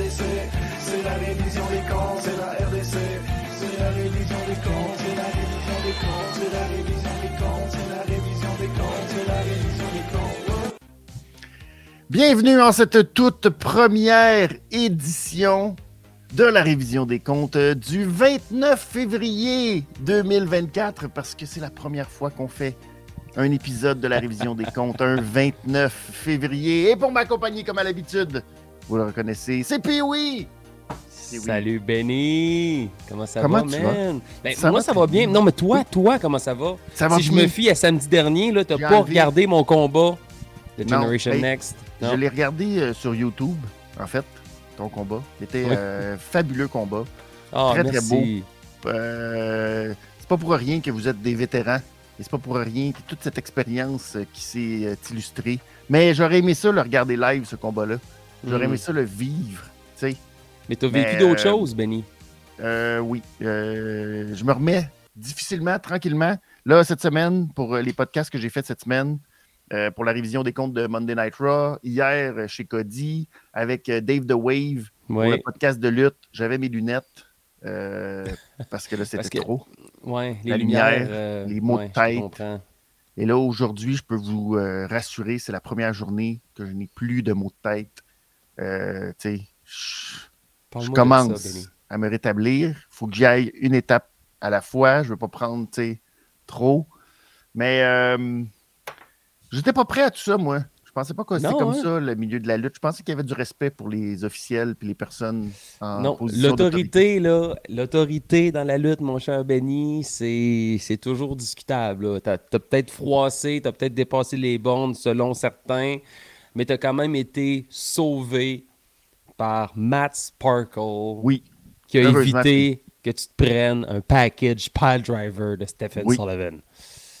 C'est la révision des c'est la RDC, c'est la révision des c'est la révision des c'est la révision des c'est la révision des comptes, c'est la révision des comptes. Bienvenue en cette toute première édition de la révision des comptes du 29 février 2024 parce que c'est la première fois qu'on fait un épisode de la révision des comptes un 29 février. Et pour m'accompagner comme à l'habitude, vous le reconnaissez, c'est Pee-Wee! Salut Benny! Comment ça Comment va, man? Ben, Ça moi, va ça va bien. Non, mais toi, toi, comment ça va? Ça va si je bien. me fie à samedi dernier, là, t'as pas regardé mon combat de Non, Generation Next. Je l'ai regardé euh, sur YouTube, en fait, ton combat. C'était Oui. un fabuleux combat. Ah, très, très merci. Euh, c'est pas pour rien que vous êtes des vétérans. Et c'est pas pour rien que toute cette expérience euh, qui s'est euh, illustrée. Mais j'aurais aimé ça le regarder live, ce combat-là. J'aurais aimé ça le vivre. Tu sais, Mais t'as vécu d'autres euh, choses, Benny? Euh, oui. Euh, je me remets difficilement, tranquillement. Là, cette semaine, pour euh, les podcasts que j'ai faits cette semaine, pour la révision des comptes de Monday Night Raw, hier chez Cody, avec Dave The Wave, pour le podcast de lutte, j'avais mes lunettes. parce que là, c'était trop. Ouais, les la lumières, lumière, les mots de ouais, tête. Et là, aujourd'hui, je peux vous rassurer, c'est la première journée que je n'ai plus de mots de tête. Euh, tu sais, je- commence ça, à me rétablir. Il faut que j'y aille une étape à la fois. Je ne veux pas prendre tu sais, trop. Mais euh, j'étais pas prêt à tout ça, moi. Je pensais pas que c'était comme hein? ça, le milieu de la lutte. Je pensais qu'il y avait du respect pour les officiels et les personnes en Non, position l'autorité, là, l'autorité dans la lutte, mon cher Benny, c'est, c'est toujours discutable. T'as, t'as peut-être froissé, t'as peut-être dépassé les bornes selon certains, mais t'as quand même été sauvé par Matt Sparkle, Oui, qui a évité que tu te prennes un package pile driver de Stephen Oui. Sullivan.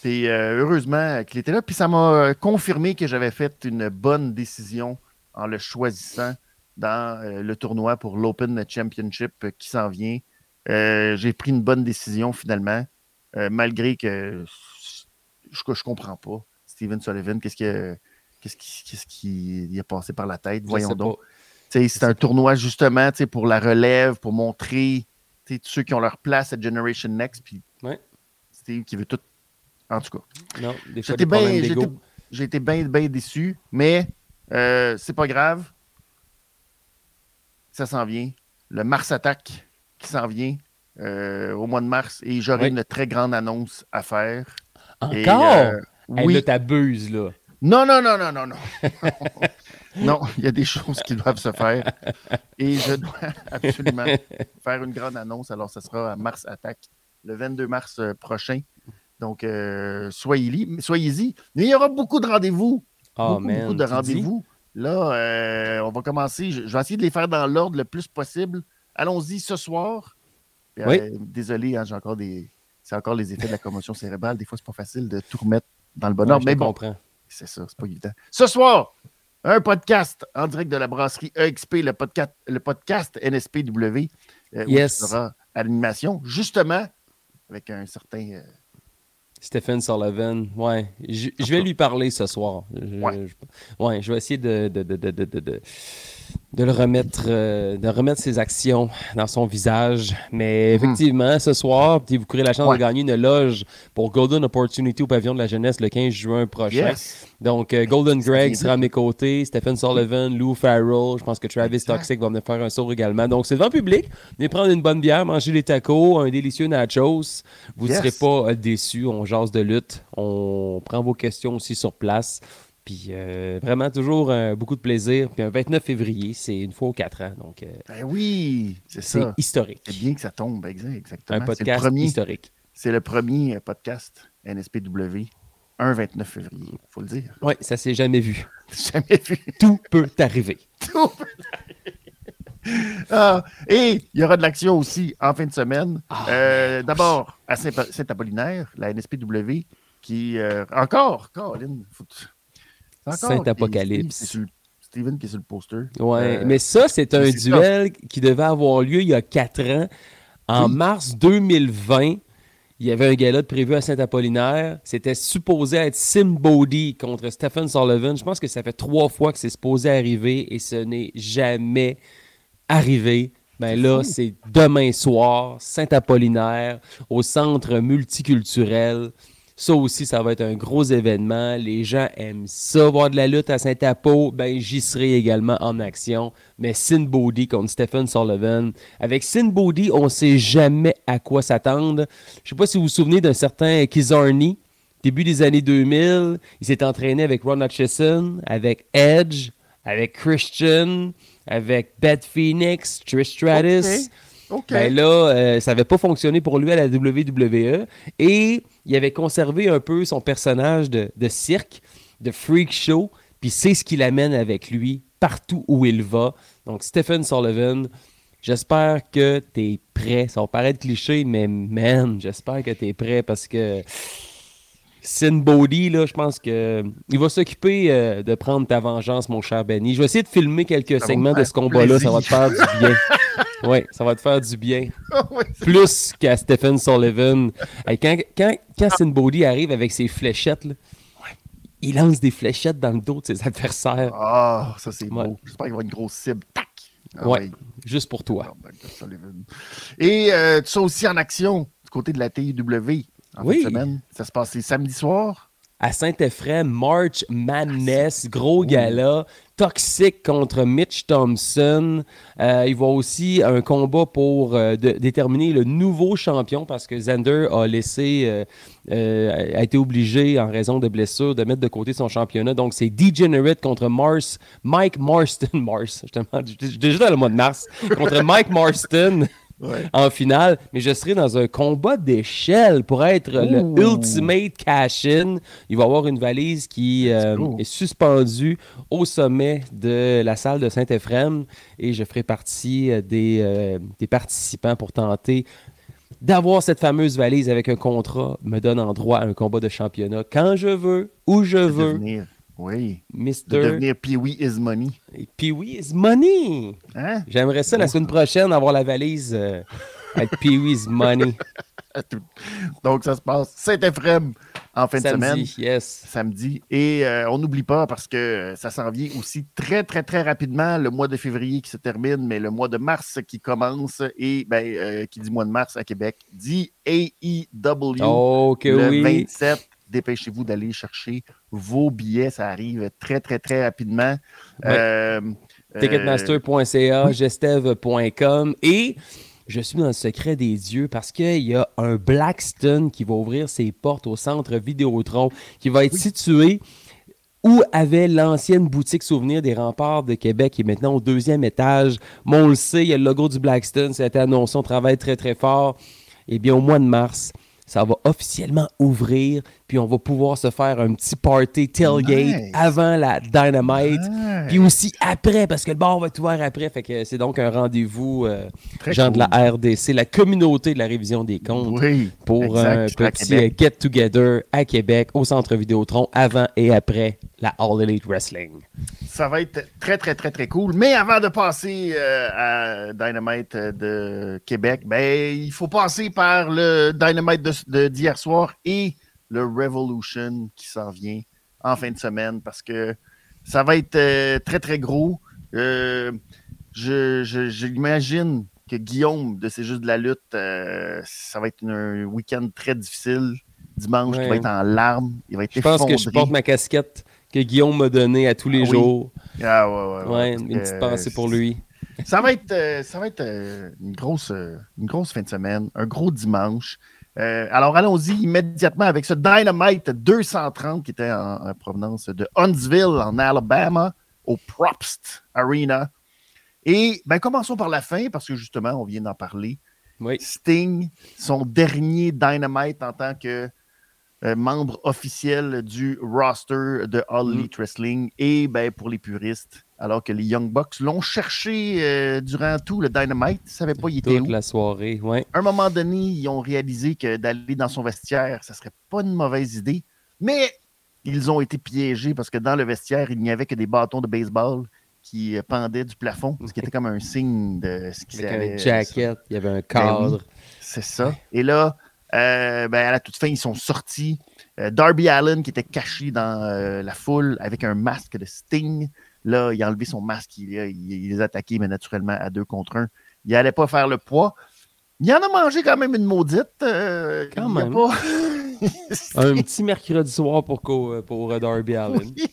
Puis euh, heureusement qu'il était là. Puis ça m'a euh, confirmé que j'avais fait une bonne décision en le choisissant dans euh, le tournoi pour l'Open Championship qui s'en vient. Euh, J'ai pris une bonne décision finalement, malgré que je, je comprends pas. Steven Sullivan, qu'est-ce que qu'est-ce qui, qu'est-ce qui passé par la tête? Voyons donc. C'est un tournoi justement pour la relève, pour montrer ceux qui ont leur place à Generation Next. Puis Ouais. Steve qui veut tout. En tout cas. Non, J'étais bien bien bien déçu, mais euh, c'est pas grave. Ça s'en vient. Le Mars Attack qui s'en vient euh, au mois de mars et j'aurai une très grande annonce à faire. Et, Encore? euh, Hey, oui. là, t'abuses, là. Non, non, non, non, non, non. non, il y a des choses qui doivent se faire. Et je dois absolument faire une grande annonce. Alors, ce sera à Mars Attack, le 22 mars euh, prochain. Donc, euh, soyez-y. Mais il y aura beaucoup de rendez-vous. Oh, beaucoup, man. beaucoup de rendez-vous. Là, euh, on va commencer. Je, je vais essayer de les faire dans l'ordre le plus possible. Allons-y ce soir. Oui. euh, désolé, hein, j'ai encore des. C'est encore les effets de la commotion cérébrale. Des fois, c'est pas facile de tout remettre dans le bon Ouais, ordre. je mais bon, comprends. C'est ça, c'est pas évident. Ce soir, un podcast en direct de la brasserie EXP, le podcast, le podcast NSPW, euh, où Yes. tu seras à l'animation, justement, avec un certain. euh, Stephen Sullivan, ouais. Je, je vais lui parler ce soir. Je- Ouais. je, ouais, je vais essayer de, de, de, de, le remettre, euh, de remettre ses actions dans son visage. Mais effectivement, ce soir, vous courez la chance. Ouais. de gagner une loge pour Golden Opportunity au pavillon de la jeunesse le 15 juin prochain. yes. Donc, euh, Golden Greg sera à mes côtés, Stephen Sullivan, Lou Farrell, je pense que Travis. Toxic va venir faire un saut également. Donc, c'est devant le public. Venez prendre une bonne bière, manger des tacos, un délicieux nachos. Vous ne Yes. serez pas euh, déçus. On jase de lutte. On prend vos questions aussi sur place. Puis, euh, vraiment, toujours euh, beaucoup de plaisir. Puis, un 29 février, c'est une fois aux quatre ans. Donc, euh, Ben oui, c'est c'est ça. historique. C'est bien que ça tombe, exact- exactement. Un C'est le podcast premier, historique. c'est le premier podcast NSPW, un 29 février, il faut le dire. Oui, ça s'est jamais vu. Jamais vu. Tout peut arriver. Tout peut arriver. Ah, et il y aura de l'action aussi en fin de semaine. Ah, D'abord, à Saint- Saint-Apollinaire, la NSPW, qui. encore, Colin, faut- c'est encore- Saint-Apocalypse. Steven qui est sur le poster. Ouais, Euh, mais ça, c'est un duel qui devait avoir lieu il y a quatre ans. En Oui. mars 2020, il y avait un gala de prévu à Saint-Apollinaire. C'était supposé être Simbody contre Stephen Sullivan. Je pense que ça fait trois fois que c'est supposé arriver et ce n'est jamais arriver. Ben là, c'est demain soir, Saint-Apollinaire, au centre multiculturel. Ça aussi, ça va être un gros événement. Les gens aiment ça, voir de la lutte à Saint-Apo. Ben, j'y serai également en action. Mais Sin Body contre Stephen Sullivan. Avec Sin Body, on ne sait jamais à quoi s'attendre. Je ne sais pas si vous vous souvenez d'un certain Kizarni, début des années 2000. Il s'est entraîné avec Ron Hutchison, avec Edge, avec Christian, avec Beth Phoenix, Trish Stratus. Ben là, euh, ça n'avait pas fonctionné pour lui à la WWE. Et il avait conservé un peu son personnage de, cirque, de freak show. Puis c'est ce qui l'amène avec lui partout où il va. Donc, Stephen Sullivan, j'espère que tu es prêt. Ça va paraître cliché, mais man, j'espère que tu es prêt parce que Sin Body, là, je pense que il va s'occuper euh, de prendre ta vengeance, mon cher Benny. Je vais essayer de filmer quelques segments de ce combat-là. Ça va te faire du bien. oui, ça va te faire du bien. Plus qu'à Stephen Sullivan. quand, quand, quand arrive avec ses fléchettes, il lance des fléchettes dans le dos de ses adversaires. Ah, ça c'est beau. J'espère qu'il va avoir une grosse cible. Tac! Ah ouais, juste pour toi. Ah, Et euh, tu es aussi en action du côté de la TIW oui. semaine. Ça se passe samedi soir à Saint-Ephrem, March Madness, gros gala, toxique contre Mitch Thompson. Euh, il va aussi un combat pour euh, déterminer le nouveau champion parce que Zander a laissé, euh, a été obligé en raison de blessures de mettre de côté son championnat. Donc c'est Degenerate contre Mars, Mike Marston, Mars, déjà dans le mois de mars, contre Mike Marston en finale, mais je serai dans un combat d'échelle pour être le ultimate cash-in. Il va y avoir une valise qui euh, est suspendue au sommet de la salle de Saint-Ephrem et je ferai partie euh, des, euh, des participants pour tenter d'avoir cette fameuse valise avec un contrat me donne en droit à un combat de championnat quand je veux, où je veux. Oui. Mister... De devenir Pee-Wee is money. Pee-Wee is money. Hein? J'aimerais ça la semaine prochaine avoir la valise euh, avec Pee-Wee is money. Donc, ça se passe Saint-Ephrem en fin de semaine. Yes. Samedi. Et euh, on n'oublie pas parce que ça s'en vient aussi très, très, très rapidement. Le mois de février qui se termine, mais le mois de mars qui commence. Et ben, euh, qui dit mois de mars à Québec dit AEW. Oh, le 27 dépêchez-vous d'aller chercher vos billets. Ça arrive très, très, très rapidement. Euh, Ticketmaster.ca, gestev.com et je suis dans le secret des dieux parce qu'il y a un Blackstone qui va ouvrir ses portes au centre Vidéotron qui va être situé où avait l'ancienne boutique souvenir des remparts de Québec qui est maintenant au deuxième étage. Mais on le sait, il y a le logo du Blackstone, ça a été annoncé, on travaille très très fort. Eh bien, au mois de mars, ça va officiellement ouvrir, puis on va pouvoir se faire un petit party tailgate avant la Dynamite, puis aussi après, parce que le bar va être ouvert après. Fait que c'est donc un rendez-vous, euh, genre de la RDC, la communauté de la révision des comptes, pour un petit euh, get-together à Québec, au Centre Vidéotron, avant et après la All Elite Wrestling. Ça va être très, très, très, très cool. Mais avant de passer euh, à Dynamite de Québec, ben, il faut passer par le Dynamite d'hier soir et le Revolution qui s'en vient en fin de semaine parce que ça va être euh, très, très gros. Euh, J'imagine que Guillaume, de C'est juste de la lutte, euh, ça va être un week-end très difficile. Dimanche, il va être en larmes. Il va être je pense que je porte ma casquette que Guillaume m'a donnée à tous les ah jours. Ah ouais, ouais, ouais. une petite pensée pour lui. Ça va être, ça va être une, grosse, une grosse fin de semaine, un gros dimanche. Euh, alors, allons-y immédiatement avec ce Dynamite 230 qui était en, provenance de Huntsville, en Alabama, au Propst Arena. Et ben, commençons par la fin, parce que justement, on vient d'en parler. Sting, son dernier Dynamite en tant que euh, membre officiel du roster de All mm. Elite Wrestling. Et ben, pour les puristes, alors que les Young Bucks l'ont cherché euh, durant tout le Dynamite. Ils ne savaient pas il était Toute la soirée, ouais. À un moment donné, ils ont réalisé que d'aller dans son vestiaire, ça serait pas une mauvaise idée. Mais ils ont été piégés parce que dans le vestiaire, il n'y avait que des bâtons de baseball qui euh, pendaient du plafond, ce qui était comme un signe de ce qui Avec un jacket, il y avait un ben cadre. c'est ça. Et là, euh, ben, à la toute fin, ils sont sortis. Darby Allen, qui était caché dans la foule avec un masque de Sting, Là, il a enlevé son masque, il, il- il les a attaqués, mais naturellement à deux contre un. Il n'allait pas faire le poids. Il en a mangé quand même une maudite. euh, Quand même. pas- Un petit mercredi soir pour, co- pour euh, Darby Allen. Oui.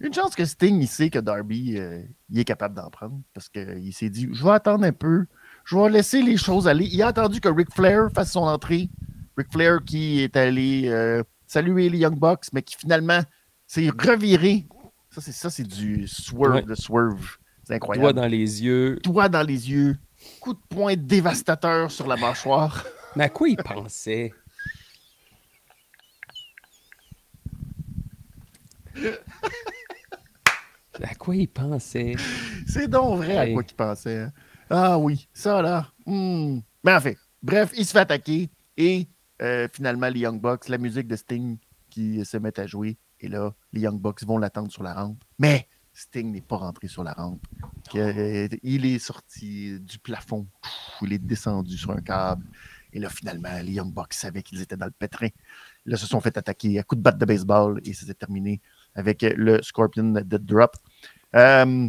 Une chance que Sting, il sait que Darby, euh, il est capable d'en prendre parce qu'il s'est dit je vais attendre un peu, je vais laisser les choses aller. Il a attendu que Ric Flair fasse son entrée. Ric Flair qui est allé euh, saluer les Young Bucks, mais qui finalement s'est reviré. Ça, c'est ça, c'est du swerve Ouais. de swerve. C'est Doigt incroyable. dans les yeux. Doigt dans les yeux, coup de poing dévastateur sur la mâchoire. Mais à quoi il pensait? À quoi il pensait? C'est donc vrai à quoi qu'il pensait. hein. Ah oui, ça là. hmm. Mais en fait, bref, il se fait attaquer et euh, finalement, les Young Bucks, la musique de Sting qui se met à jouer. Et là, les Young Bucks vont l'attendre sur la rampe. Mais Sting n'est pas rentré sur la rampe. Euh, il est sorti du plafond. Il est descendu sur un câble. Et là, finalement, les Young Bucks savaient qu'ils étaient dans le pétrin. Là, se sont fait attaquer à coups de batte de baseball et ça s'est terminé avec le Scorpion Dead Drop. Euh,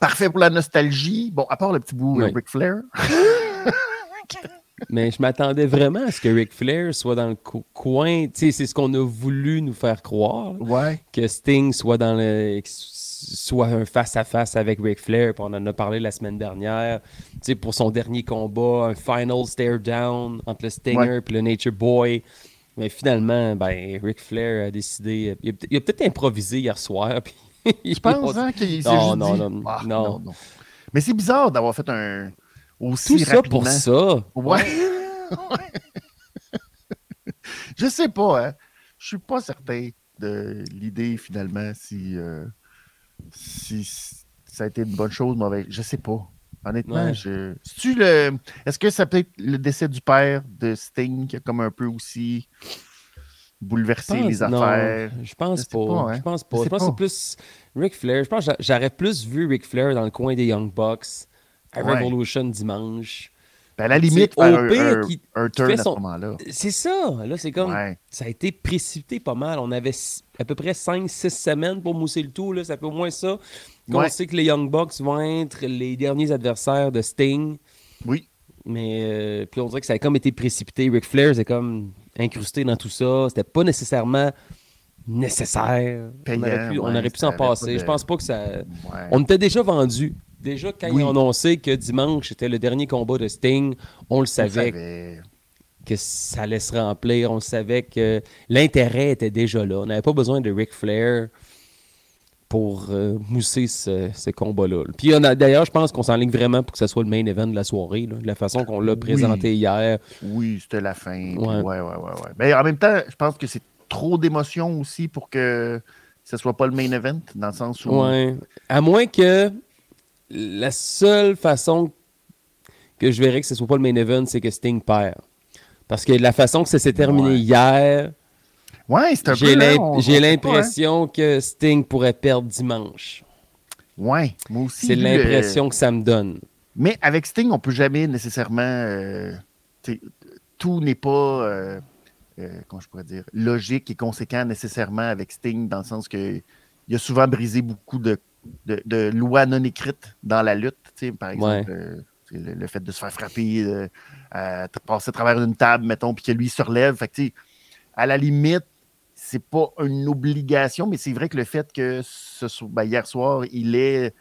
parfait pour la nostalgie. Bon, à part le petit bout euh, Oui. Ric Flair. Mais je m'attendais vraiment à ce que Ric Flair soit dans le co- coin. C'est ce qu'on a voulu nous faire croire. Ouais. Que Sting soit dans le soit un face-à-face avec Ric Flair. Puis on en a parlé la semaine dernière. Pour son dernier combat, un final stare down entre le Stinger Ouais. et le Nature Boy. Mais finalement, ben, Ric Flair a décidé. Il a, peut-être improvisé hier soir. Puis Je pense hein, qu'il s'est Non, juste non, dit, non, Ah, non. Mais c'est bizarre d'avoir fait un aussi Tout ça rapidement. pour ça. Ouais. Je sais pas, hein. Je suis pas certain de l'idée finalement si, euh, si ça a été une bonne chose, mauvaise. Je sais pas. Honnêtement, Ouais. je. tu le. Est-ce que ça peut être le décès du père de Sting qui a comme un peu aussi bouleversé pense- les non, affaires? je pense Je pas. pas, hein. Je pense pas. Je pense que c'est plus Ric Flair. Je pense j'aurais plus vu Ric Flair dans le coin des Young Bucks à Ouais. Revolution dimanche. Ben, à la limite, au un, pire un, qui- un qui turn fait à son- ce moment-là. C'est ça. Là, c'est comme. Ouais. Ça a été précipité pas mal. On avait à peu près 5-6 semaines pour mousser le tout. Là. Ça fait au moins ça. Ouais. sait que les Young Bucks vont être les derniers adversaires de Sting. Oui. Mais euh, puis on dirait que ça a comme été précipité. Ric Flair, c'est comme incrusté dans tout ça. C'était pas nécessairement nécessaire. on aurait pu, on aurait s'en passer. de- Je pense pas que ça. Ouais. On était déjà vendu. Déjà, quand Oui. ils ont annoncé que dimanche c'était le dernier combat de Sting, on le savait savait. que ça allait se remplir. On savait que l'intérêt était déjà là. On n'avait pas besoin de Ric Flair pour euh, mousser ce, ce combat-là. Puis on a- d'ailleurs, je pense qu'on s'enligne vraiment pour que ce soit le main event de la soirée. là, de la façon qu'on l'a Oui. présenté hier. Oui, c'était la fin. Ouais. Ouais, ouais, ouais, ouais. Mais en même temps, je pense que c'est trop d'émotions aussi pour que ce soit pas le main event, dans le sens où. Ouais. À moins que la seule façon que je verrais que ce soit pas le main event, c'est que Sting perd. Parce que la façon que ça s'est terminé Ouais. hier, Ouais, j'ai hein, l'impression que Sting pourrait perdre dimanche. Ouais, moi aussi. C'est l'impression que ça me donne. Mais avec Sting, on peut jamais nécessairement. euh, tout n'est pas. euh, euh, comment je pourrais dire Logique et conséquent nécessairement avec Sting, dans le sens que il a souvent brisé beaucoup de, de, de lois non écrites dans la lutte. Par exemple, euh, le, le fait de se faire frapper, euh, à passer à travers une table, mettons, puis que lui se relève. Fait que, à la limite, c'est pas une obligation, mais c'est vrai que le fait que ce ben, hier soir, il est.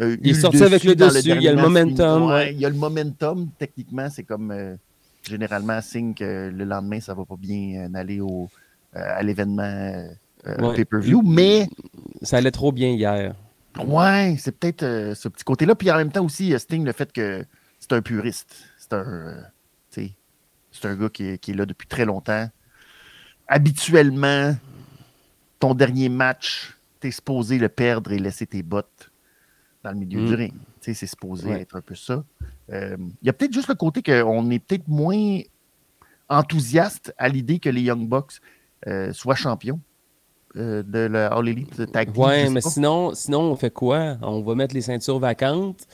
euh, Il est sorti avec le dessus, il y a le momentum, Ouais. Il y a le momentum, techniquement, c'est comme euh, généralement signe que le lendemain, ça va pas bien euh, aller au, à l'événement Ouais. pay-per-view. Mais Ça allait trop bien hier. Ouais, c'est peut-être euh, ce petit côté-là. Puis en même temps aussi, euh, Sting, le fait que c'est un puriste. C'est un, euh, tu sais, c'est un gars qui est, qui est là depuis très longtemps. Habituellement, ton dernier match, t'es supposé le perdre et laisser tes bottes dans le milieu Mm. du ring. Tu sais, c'est supposé Ouais. être un peu ça. Euh, Il y a peut-être juste le côté qu'on est peut-être moins enthousiaste à l'idée que les Young Bucks soient champions euh, de la All Elite Tag Team. Ouais, mais pas. sinon, sinon, on fait quoi? On va mettre les ceintures vacantes.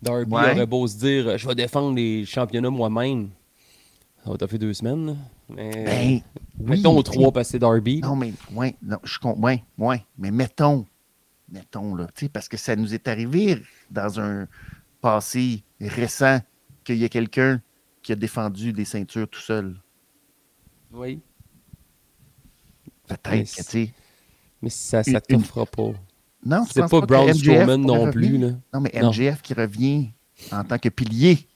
Darby Ouais. aurait beau se dire je vais défendre les championnats moi-même. Ça va fait deux semaines. Mais Ben, oui, mettons mais- trois parce que c'est Darby. Non, mais, ouais, non, je compte, ouais, ouais, mais mettons, mettons, là, parce que ça nous est arrivé dans un passé récent qu'il y a quelqu'un qui a défendu des ceintures tout seul. Oui. Peut-être que, tu sais. Mais ça ne fera pas. Non, C'est pas Braun MJF Strowman non plus. Là. Non, mais Non. MJF qui revient en tant que pilier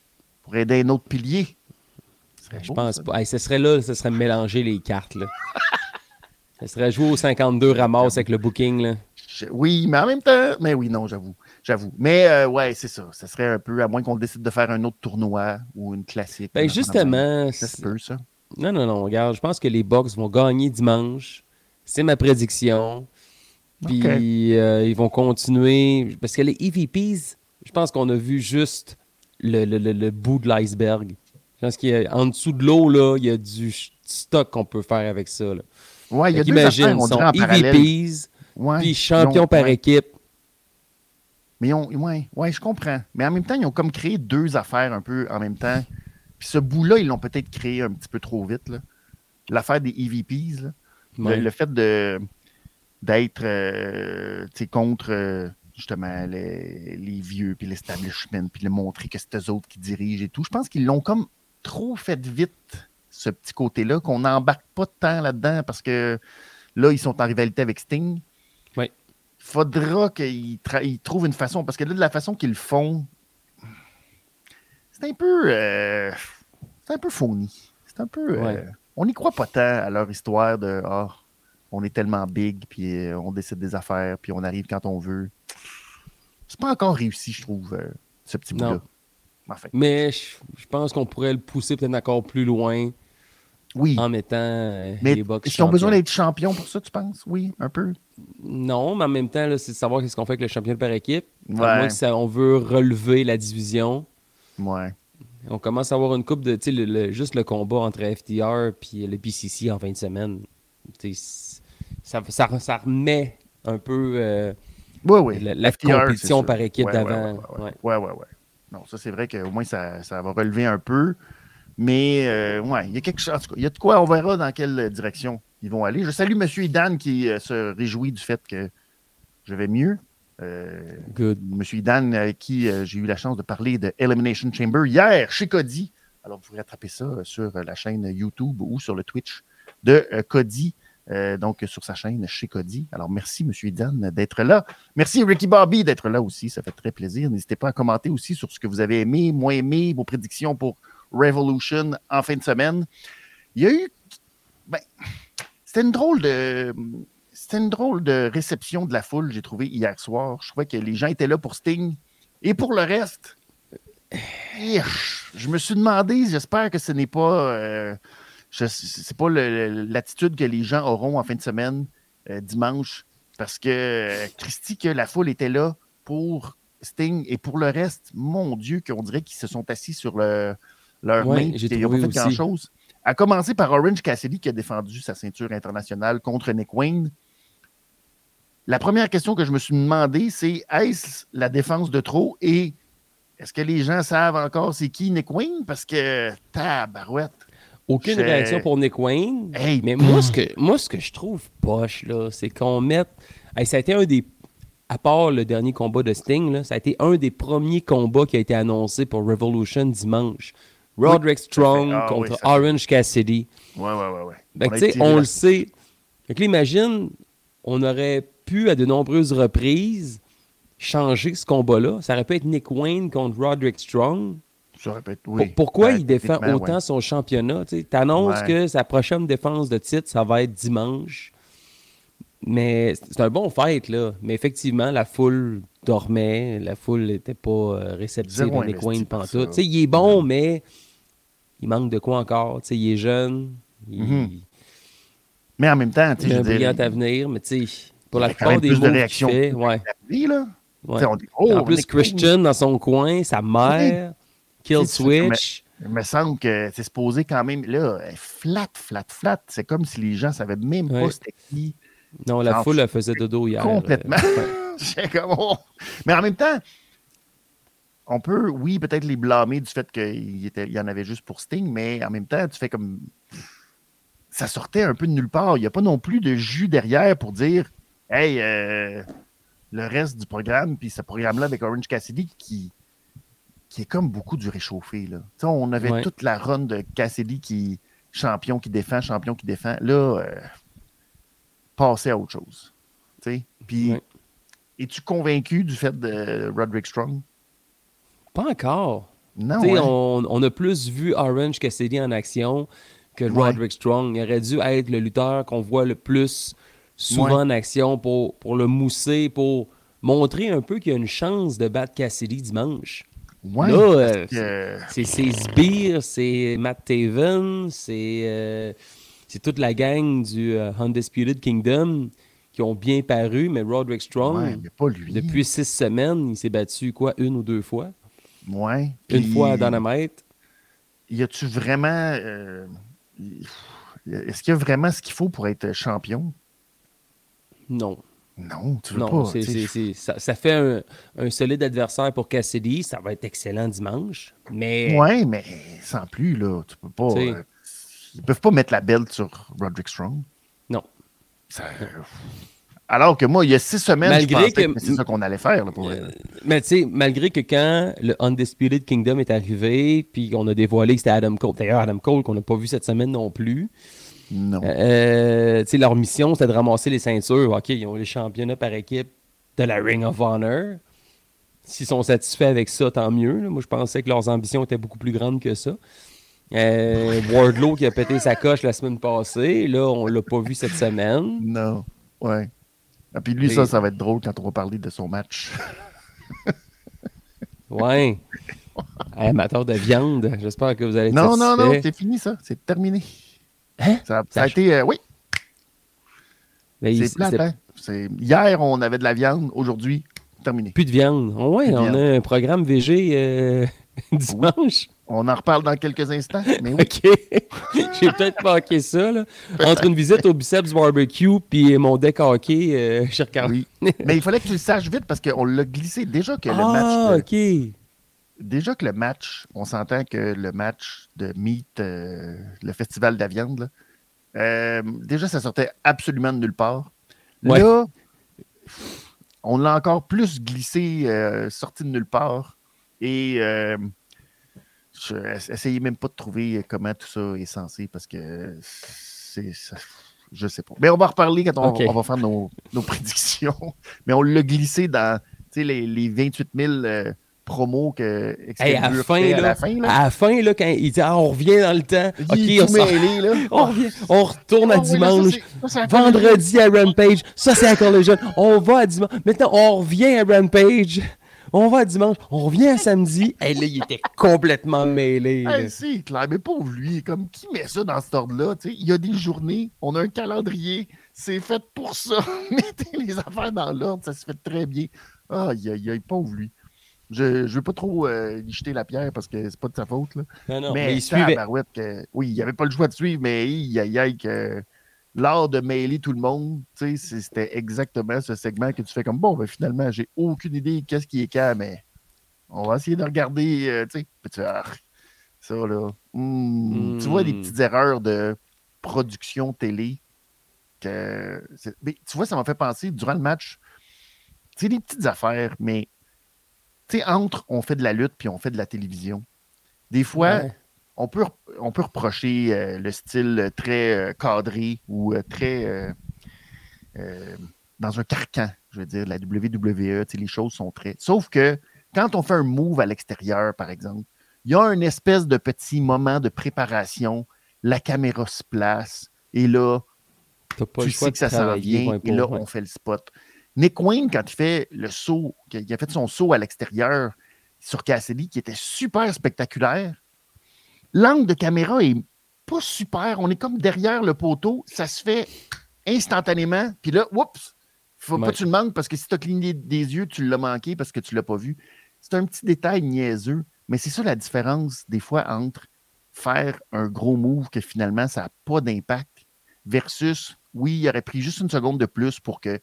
pour aider un autre pilier. Ce serait Je beau, pense ça. pas. Hey, ce serait là, ce serait mélanger les cartes. Là. ça serait jouer au 52 ramasse avec le booking. Là. Je- Oui, mais en même temps, mais oui, non, j'avoue. J'avoue. Mais euh, ouais, c'est ça. Ça serait un peu, à moins qu'on décide de faire un autre tournoi ou une classique. Ben justement, Ça se peut, ça. Non, non, non, regarde, je pense que les Bucks vont gagner dimanche. C'est ma prédiction. Puis euh, ils vont continuer. Parce que les EVPs, je pense qu'on a vu juste le, le- le- le bout de l'iceberg. Je pense qu'en dessous de l'eau, là, il y a du stock qu'on peut faire avec ça. Là. Ouais, il y a deux affaires, on ils sont en. EVPs, Ouais, puis champions ont- par ouais. équipe. Mais ils ont, ouais, ouais, je comprends. Mais en même temps, ils ont comme créé deux affaires un peu en même temps. Puis ce bout-là, ils l'ont peut-être créé un petit peu trop vite. L'affaire des EVPs, là. Le- Ouais. Le, fait de d'être euh, contre euh, justement les, les vieux, puis l'establishment, puis de montrer que c'est eux autres qui dirigent et tout. Je pense qu'ils l'ont comme trop fait vite, ce petit côté-là, qu'on n'embarque pas tant là-dedans parce que là, ils sont en rivalité avec Sting. Oui. Il faudra qu'ils trouvent une façon, parce que là, de la façon qu'ils le font, c'est un peu. euh, c'est un peu phony. C'est un peu. euh, on n'y croit pas tant à leur histoire de Ah, on est tellement big, puis euh, on décide des affaires, puis on arrive quand on veut. C'est pas encore réussi, je trouve, euh, ce petit bout-là. Enfin, Mais je, je pense qu'on pourrait le pousser peut-être encore plus loin oui. en mettant euh, Mais les est-ce ont besoin d'être champions pour ça, tu penses? Oui, un peu. Non, mais en même temps, c'est de savoir qu'est-ce qu'on fait avec le champion par équipe. Ouais. que ça- on veut relever la division. Ouais. On commence à avoir une coupe de, tu sais, juste le combat entre FTR et le PCC en fin de semaine. Ça, ça, ça remet un peu euh, Oui, oui. la, la FTR, c'est compétition par équipe Ouais, d'avant. Ouais, ouais, Ouais. Non, ça, c'est vrai qu'au moins, ça, ça va relever un peu. Mais, euh, ouais, il y a quelque chose. Il y a de quoi, on verra dans quelle direction ils vont aller. Je salue M. Idan qui euh, se réjouit du fait que je vais mieux. Euh, Good. Monsieur Idan, avec qui euh, j'ai eu la chance de parler de Elimination Chamber hier chez Cody. Alors, vous pourrez attraper ça euh, sur euh, la chaîne YouTube ou sur le Twitch de euh, Cody, euh, donc sur sa chaîne chez Cody. Alors, merci, Monsieur Idan, d'être là. Merci, Ricky Bobby, d'être là aussi. Ça fait très plaisir. N'hésitez pas à commenter aussi sur ce que vous avez aimé, moins aimé, vos prédictions pour Revolution en fin de semaine. Il y a eu. Ben, c'était une drôle de. C'était une drôle de réception de la foule, j'ai trouvé hier soir. Je trouvais que les gens étaient là pour Sting. Et pour le reste, je me suis demandé, j'espère que ce n'est pas. euh, c'est pas le- l'attitude que les gens auront en fin de semaine, euh, dimanche, parce que euh, Christy, que la foule était là pour Sting. Et pour le reste, mon Dieu, qu'on dirait qu'ils se sont assis sur le, leur Ouais, main, qu'ils n'ont pas fait grand-chose. À commencer par Orange Cassidy qui a défendu sa ceinture internationale contre Nick Wayne. La première question que je me suis demandé, c'est est-ce la défense de trop et est-ce que les gens savent encore c'est qui Nick Wayne? Parce que tabarouette. Aucune Je- réaction pour Nick Wayne. Hey, mais moi ce, que, moi, ce que je trouve poche, là, c'est qu'on mette. Hey, ça a été un des. À part le dernier combat de Sting, là, ça a été un des premiers combats qui a été annoncé pour Revolution dimanche. Roderick Strong Ah contre Orange Cassidy. Ouais, ouais, ouais. ouais. Fait On on le sait. Fait que on aurait pu, à de nombreuses reprises, changer ce combat-là. Ça aurait pu être Nick Wayne contre Roderick Strong. Ça répète, oui. pourquoi Ouais, il défend autant ouais. son championnat? Tu annonces Ouais. que sa prochaine défense de titre, ça va être dimanche. Mais c'est un bon fight, là. Mais effectivement, la foule dormait. La foule n'était pas euh, réceptive à Nick Wayne pantoute. ça. Tu sais, il est bon, mais il manque de quoi encore? Tu sais, il est jeune. Il, Mhm. Mais en même temps, tu sais, il a un brillant avenir, mais tu sais, pour la plupart même des plus de moves réactions fait, ouais, lui, là. ouais. On dit, oh, en plus, Christian dans son coin, sa mère, Kill Switch. Il me semble que c'est supposé quand même, là, flat, flat, flat. C'est comme si les gens savaient même Ouais. pas c'était qui. Non, la Genre, foule, elle faisait dodo hier. Complètement. euh, comme, oh. Mais en même temps, on peut, oui, peut-être les blâmer du fait qu'il y en avait juste pour Sting, mais en même temps, tu fais comme. Ça sortait un peu de nulle part. Il n'y a pas non plus de jus derrière pour dire Hey, euh, le reste du programme, puis ce programme-là avec Orange Cassidy qui, qui est comme beaucoup du réchauffé. Là. On avait Ouais. toute la run de Cassidy qui champion qui défend, champion qui défend. Là, euh, passer à autre chose. Puis, Ouais. es-tu convaincu du fait de Roderick Strong? Pas encore. Non. Hein? on, on a plus vu Orange Cassidy en action que. Roderick Strong. Il aurait dû être le lutteur qu'on voit le plus souvent Ouais. en action pour, pour le mousser, pour montrer un peu qu'il y a une chance de battre Cassidy dimanche. Ouais, Là, euh, C'est Sbire, c'est Matt Taven, c'est euh, toute la gang du euh, Undisputed Kingdom qui ont bien paru, mais Roderick Strong, ouais, mais pas lui. depuis six semaines, il s'est battu quoi, une ou deux fois? Ouais. Une fois à Dynamite. Y a-tu vraiment. euh, Est-ce qu'il y a vraiment ce qu'il faut pour être champion? Non. Non, tu veux Non, pas. c'est- c'est- c'est- ça, ça fait un, un solide adversaire pour Cassidy. Ça va être excellent dimanche. Mais Ouais, mais sans plus, là. Tu peux pas. Euh, ils peuvent pas mettre la belle sur Roderick Strong. non. Ça- Alors que moi, il y a six semaines, Malgré je pensais que- que c'est ça qu'on allait faire. Là, pour Euh, mais tu sais, malgré que quand le Undisputed Kingdom est arrivé, puis qu'on a dévoilé que c'était Adam Cole, d'ailleurs Adam Cole qu'on n'a pas vu cette semaine non plus, Non. euh, sais, leur mission c'était de ramasser les ceintures. OK, ils ont les championnats par équipe de la Ring of Honor. S'ils sont satisfaits avec ça, tant mieux. là. Moi, je pensais que leurs ambitions étaient beaucoup plus grandes que ça. Euh, Wardlow qui a pété sa coche la semaine passée. Là, on l'a pas vu cette semaine. Non. Ouais. Et puis lui, Mais- ça, ça va être drôle quand on va parler de son match. Ouais. Amateur de viande, j'espère que vous allez être non, non, non, c'est fini, ça. C'est terminé. Hein? Ça, a été. euh, oui, il- c'est plate, hein? Hier, on avait de la viande. Aujourd'hui, terminé. Plus de viande. Oh, ouais, Plus on viande. a un programme VG euh, dimanche. On en reparle dans quelques instants. Mais oui. OK. J'ai peut-être manqué ça. Là. Entre une visite au Biceps Barbecue puis mon deck hockey euh, Ricardo. Oui. Mais il fallait que tu le saches vite parce qu'on l'a glissé. Déjà que le Ah, match. de- OK. Déjà que le match, on s'entend que le match de Meat, euh, le festival de la viande, là, euh, déjà, ça sortait absolument de nulle part. Ouais. Là, on l'a encore plus glissé, euh, sorti de nulle part. Et euh, je essayez même pas de trouver comment tout ça est censé parce que c'est. ça- je sais pas. Mais on va reparler quand on, va faire nos, nos prédictions. Mais on l'a glissé dans les, les 28 000 promos que Hey, à, fin, fait à là, la fin. là. à la fin, là, quand il dit ah, on revient dans le temps. Il est OK, on, mêlé, là. on revient, on retourne à Ah oui, là, ça, dimanche. c'est- ça, c'est à Collision. Vendredi à Rampage. Ça, c'est à Collision. On va à dimanche. Maintenant, on revient à Rampage. On va à dimanche. On revient à samedi. Et là, il était complètement mêlé. là. Hey, c'est clair, mais pauvre lui, comme qui met ça dans cet ordre-là? tu sais? Il y a des journées, on a un calendrier, c'est fait pour ça. Mettez les affaires dans l'ordre, ça se fait très bien. Aïe, aïe, aïe, pauvre lui. Je ne veux pas trop euh, lui jeter la pierre parce que c'est pas de sa faute. Là. Non, non, mais mais il suivait. que, oui, il avait pas le choix de suivre, mais aïe, aïe, aïe, que l'art de mêler tout le monde, c'était exactement ce segment que tu fais comme bon, ben, finalement, j'ai aucune idée qu'est-ce qui est quand, mais on va essayer de regarder, euh, tu sais. Ah, ça, là. hmm, Tu vois des Hmm. petites erreurs de production télé. Que mais tu vois, ça m'a fait penser durant le match. Tu sais, des petites affaires, mais tu sais, entre on fait de la lutte puis on fait de la télévision. Des fois, Ouais. on, peut, on peut reprocher euh, le style très euh, cadré ou euh, très euh, euh, dans un carcan, je veux dire, la WWE, tu sais, les choses sont très. Sauf que quand on fait un move à l'extérieur, par exemple, il y a un espèce de petit moment de préparation, la caméra se place, et là, pas tu sais que ça s'en vient, et là, on fait le spot. Nick Wayne, quand il fait le saut, qu'il a fait son saut à l'extérieur sur Cassidy, qui était super spectaculaire, l'angle de caméra est pas super. On est comme derrière le poteau. Ça se fait instantanément. Puis là, oups, faut pas que tu le manques parce que si tu as cligné des yeux, tu l'as manqué parce que tu l'as pas vu. C'est un petit détail niaiseux, mais c'est ça la différence des fois entre faire un gros move que finalement ça n'a pas d'impact versus, oui, il aurait pris juste une seconde de plus pour que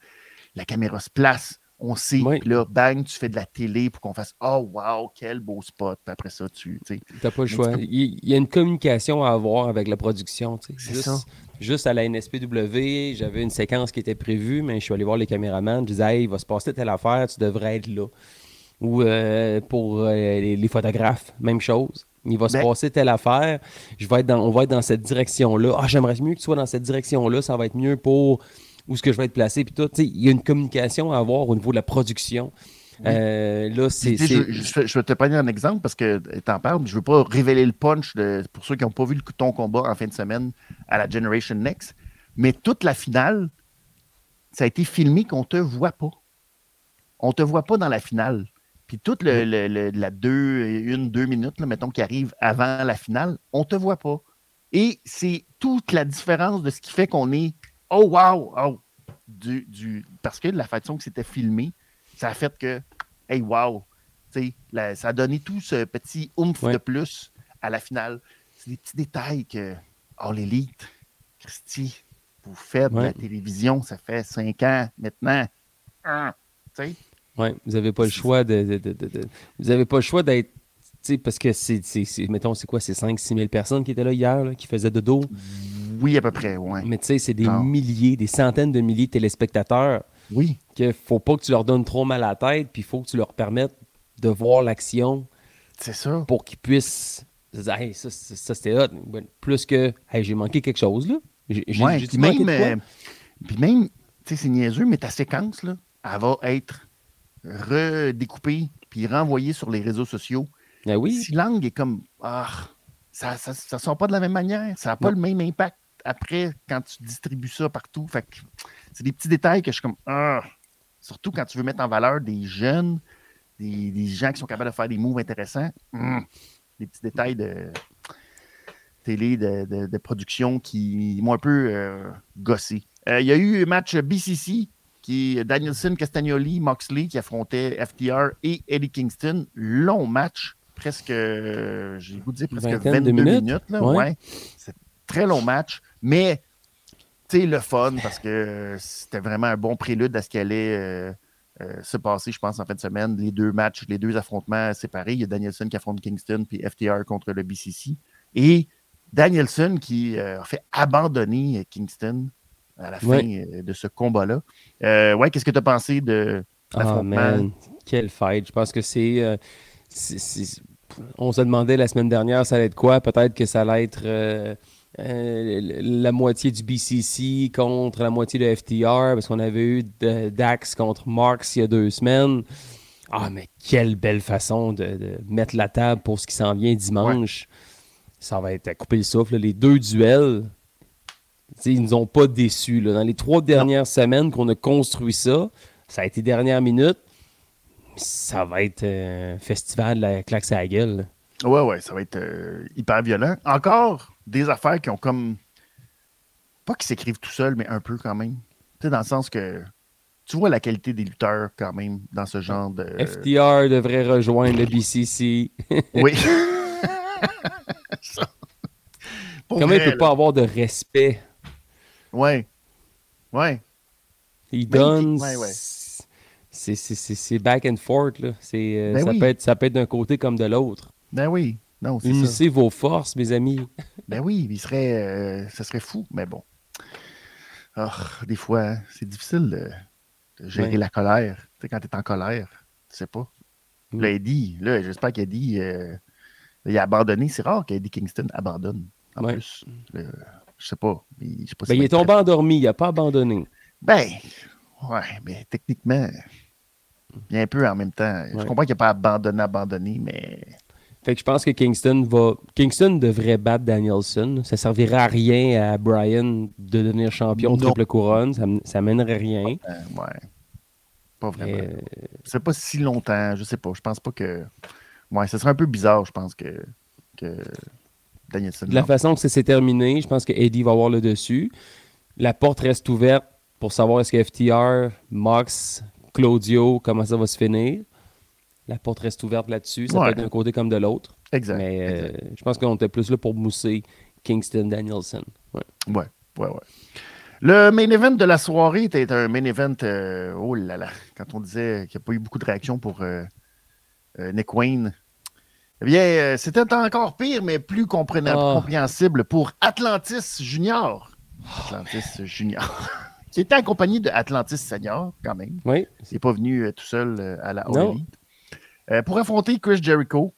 la caméra se place. On sait, puis là, bang, tu fais de la télé pour qu'on fasse Oh, wow, quel beau spot. Puis après ça, tu. T'as pas le choix. Il, y a une communication à avoir avec la production. C'est Juste ça. juste à la NSPW, j'avais une séquence qui était prévue, mais je suis allé voir les caméramans. Je disais, hey, il va se passer telle affaire, tu devrais être là. Ou euh, pour euh, les, les photographes, même chose. Il va se Ben- passer telle affaire. Je vais être dans, on va être dans cette direction-là. Ah, j'aimerais mieux que tu sois dans cette direction-là. Ça va être mieux pour où est-ce que je vais être placé. Puis tout, il y a une communication à avoir au niveau de la production. Euh, là, c'est. Je, je- je vais te prendre un exemple parce que tu en parles. Je ne veux pas révéler le punch de- pour ceux qui n'ont pas vu le ton combat en fin de semaine à la Generation Next. Mais toute la finale, ça a été filmé qu'on ne te voit pas. On ne te voit pas dans la finale. Puis toute le, le- le- la deux, une, deux minutes, là, mettons, qui arrive avant la finale, on ne te voit pas. Et c'est toute la différence de ce qui fait qu'on est Oh wow! Oh! Du, du- parce que la façon que c'était filmé, ça a fait que Hey wow! La- ça a donné tout ce petit oomph Ouais. de plus à la finale. C'est des petits détails que Oh l'élite, Christy, vous faites de Ouais. la télévision, ça fait cinq ans maintenant. Hein? Ouais, vous n'avez pas le choix de, de- de- Vous n'avez pas le choix d'être. Parce que c'est, c'est- c'est- mettons, c'est quoi, c'est 5-6 000 personnes qui étaient là hier, là, qui faisaient de dos. Oui, à peu près, ouais. Mais tu sais, c'est des Genre. milliers, des centaines de milliers de téléspectateurs Oui, qu'il faut pas que tu leur donnes trop mal à la tête, puis il faut que tu leur permettes de voir l'action c'est ça. pour qu'ils puissent hey, ça, ça, ça, c'était hot. Ben, Plus que, hey, j'ai manqué quelque chose, là. J'ai, Ouais, puis manqué même, euh, puis même, tu sais, c'est niaiseux, mais ta séquence, là, elle va être redécoupée puis renvoyée sur les réseaux sociaux. Ah oui, Si l'angle est comme, ah, ça ne ça, sort pas de la même manière, ça n'a pas Non. le même impact après quand tu distribues ça partout. Fait c'est des petits détails que je suis comme, ah, surtout quand tu veux mettre en valeur des jeunes, des, des gens qui sont capables de faire des moves intéressants. Hum, des petits détails de télé, de, de- de production qui m'ont un peu euh, gossé. Euh, Il y a eu un match BCC qui est Danielson, Castagnoli, Moxley qui affrontaient FTR et Eddie Kingston. Long match, presque, euh, j'ai de dire presque Vingtaine 22 de minutes. minutes, là, ouais. ouais. C'est un très long match, mais tu sais, le fun parce que c'était vraiment un bon prélude à ce qui allait euh, euh, se passer, je pense, en fin de semaine. Les deux matchs, les deux affrontements séparés. Il y a Danielson qui affronte Kingston, puis FTR contre le BCC. Et Danielson qui euh, a fait abandonner Kingston à la fin Ouais. de ce combat-là. Ouais, qu'est-ce que tu as pensé de Ah, l'affrontement? man, quelle fight. Je pense que c'est. euh, on se demandait la semaine dernière, ça allait être quoi? Peut-être que ça allait être euh, euh, la moitié du BCC contre la moitié de FTR, parce qu'on avait eu de- Dax contre Marks il y a deux semaines. Ah, mais quelle belle façon de, de mettre la table pour ce qui s'en vient dimanche. Ça va être à couper le souffle. Les deux duels, ils nous ont pas déçus. là. Dans les trois dernières semaines qu'on a construit ça, ça a été dernière minute. Ça va être un festival de la claque à la gueule. là. Ouais, ouais, ça va être euh, hyper violent. Encore des affaires qui ont comme. Pas qui s'écrivent tout seuls, mais un peu quand même. Tu sais, dans le sens que tu vois la qualité des lutteurs quand même dans ce genre de. FTR devrait rejoindre le BCC. Oui. Comment il vrai, peut là. pas avoir de respect? Ouais. Ouais. Il Ben, donne. ouais, ouais. C'est- back and forth. Là. C'est, euh, Ben ça, oui. peut être, ça peut être d'un côté comme de l'autre. Ben oui. Non, c'est ça. Unissez vos forces, mes amis. Ben oui, il serait, euh, ça serait fou, mais bon. Ah, des fois, hein, c'est difficile de, de gérer Ouais. la colère. Tu sais, quand tu es en colère, tu sais pas. Mm. Là, Eddie, là, j'espère qu'Eddie, euh, il a abandonné. C'est rare qu'Eddie Kingston abandonne. En Ouais. plus, Là, je sais pas. Je sais pas Ben, si il est tombé endormi, il n'a pas abandonné. Ben, ouais, mais techniquement, il y a un peu en même temps. Je comprends qu'il n'a pas abandonné, abandonné, mais. Fait que je pense que Kingston va. Kingston devrait battre Danielson. Ça servirait à rien à Brian de devenir champion de triple couronne. Ça, ça mènerait rien. euh, ouais. Pas vraiment. Mais, euh, C'est pas si longtemps, je sais pas. Je pense pas que. Ouais, ce serait un peu bizarre, je pense, que, que Danielson. de la façon que ça s'est terminé, je pense que Eddie va avoir le dessus. La porte reste ouverte pour savoir est-ce que FTR, Mox, Claudio, comment ça va se finir. La porte reste ouverte là-dessus. Ça Ouais. peut être d'un côté comme de l'autre. Exact. Mais euh, exact. je pense qu'on était plus là pour mousser Kingston Danielson. Ouais. Ouais, ouais, ouais. Le main event de la soirée était un main event. euh, oh là là. Quand on disait qu'il n'y a pas eu beaucoup de réactions pour euh, Nick Wayne. Eh bien, c'était encore pire, mais plus Ah. compréhensible pour Atlantis Junior. Atlantis Junior. qui était accompagné de Atlantis Senior, quand même. Oui. Il n'est pas venu tout seul à la All. Euh, pour affronter Chris Jericho.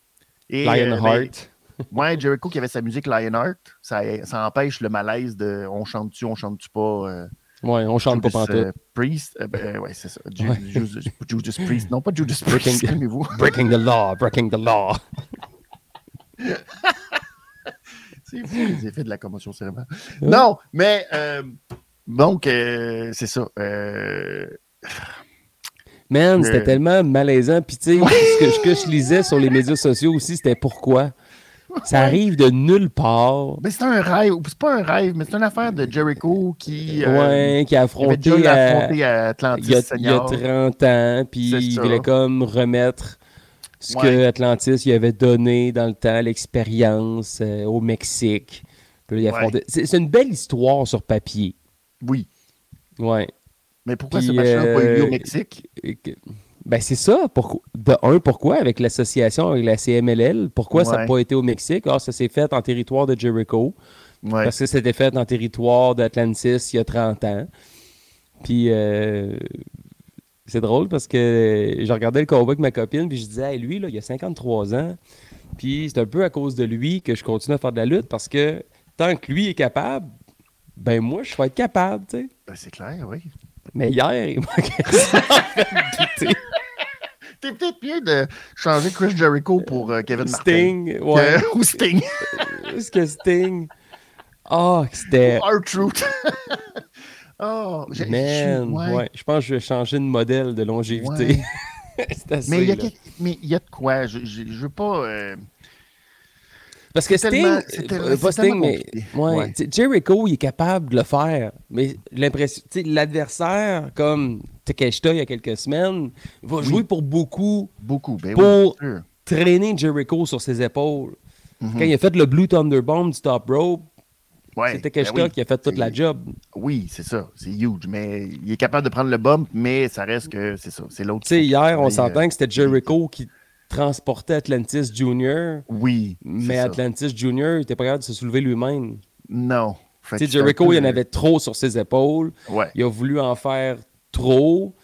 Et, euh, ben, Lionheart. ouais, Jericho qui avait sa musique Lionheart, ça, ça empêche le malaise de on chante-tu, on chante-tu pas. euh, ouais, on chante pas pantoute. euh, Priest? Euh, ben, ouais, c'est ça. Ju- Ouais. Judas, Judas Priest. Non, pas Judas Breaking- Priest, calmez-vous. Breaking the law, breaking the law. C'est fou les effets de la commotion cérébrale. Non, mais euh, donc, euh, c'est ça. Man, c'était tellement malaisant. Puis, tu sais, ce, que, je lisais sur les médias sociaux aussi, c'était pourquoi? Ça arrive de nulle part. mais c'est un rêve. C'est pas un rêve, mais c'est une affaire de Jericho qui. euh, ouais, qui a il affronté, déjà à- à Atlantis il, y a, il y a Senior. 30 ans, puis il voulait comme remettre ce Ouais. que Atlantis il avait donné dans le temps, l'expérience euh, au Mexique. Il Ouais. c'est une belle histoire sur papier. Oui. Ouais. Mais pourquoi Puis, ce match-là n'a pas eu lieu au euh, Mexique? Ben c'est ça. Pourquoi, de un, pourquoi avec l'association avec la CMLL? Pourquoi ça n'a pas été au Mexique? Ah, ça s'est fait en territoire de Jericho. Ouais. Parce que c'était fait en territoire d'Atlantis il y a 30 ans. Puis euh, c'est drôle parce que je regardais le combat avec ma copine, puis je disais, Hey, lui, là, il a 53 ans. Puis c'est un peu à cause de lui que je continue à faire de la lutte parce que tant que lui est capable, ben moi, je vais être capable, tu sais. Ben, c'est clair, oui. Mais hier, il m'a quasiment. T'es peut-être bien de changer Chris Jericho pour euh, Kevin Martin. Sting, ouais. Euh, ou Sting. Est-ce que Sting? Ah, que c'était. Our Truth. oh, j'ai- Man, je- ouais. ouais. Je pense que je vais changer de modèle de longévité. Assez, Mais il y a mais il y a de quoi? Je, je, je veux pas. euh, Parce que Sting, c'est euh, pas c'est Sting, mais ouais, Jericho, il est capable de le faire. Mais l'impression, l'adversaire, comme Takeshita il y a quelques semaines, va jouer pour beaucoup, beaucoup. Ben Pour- oui, traîner Jericho sur ses épaules. Mhm. Quand il a fait le Blue Thunderbomb du top rope, Ouais, c'est Takeshita ben oui. qui a fait toute la job. Oui, c'est ça. C'est huge. Mais il est capable de prendre le bump, mais ça reste que c'est ça. C'est l'autre. Tu sais, hier, on s'entend euh, que c'était Jericho qui transportait Atlantis Junior, Oui. mais ça. Atlantis Junior, il était pas capable de se soulever lui-même. Non. Jericho, peu- il en avait trop sur ses épaules. Ouais. Il a voulu en faire trop,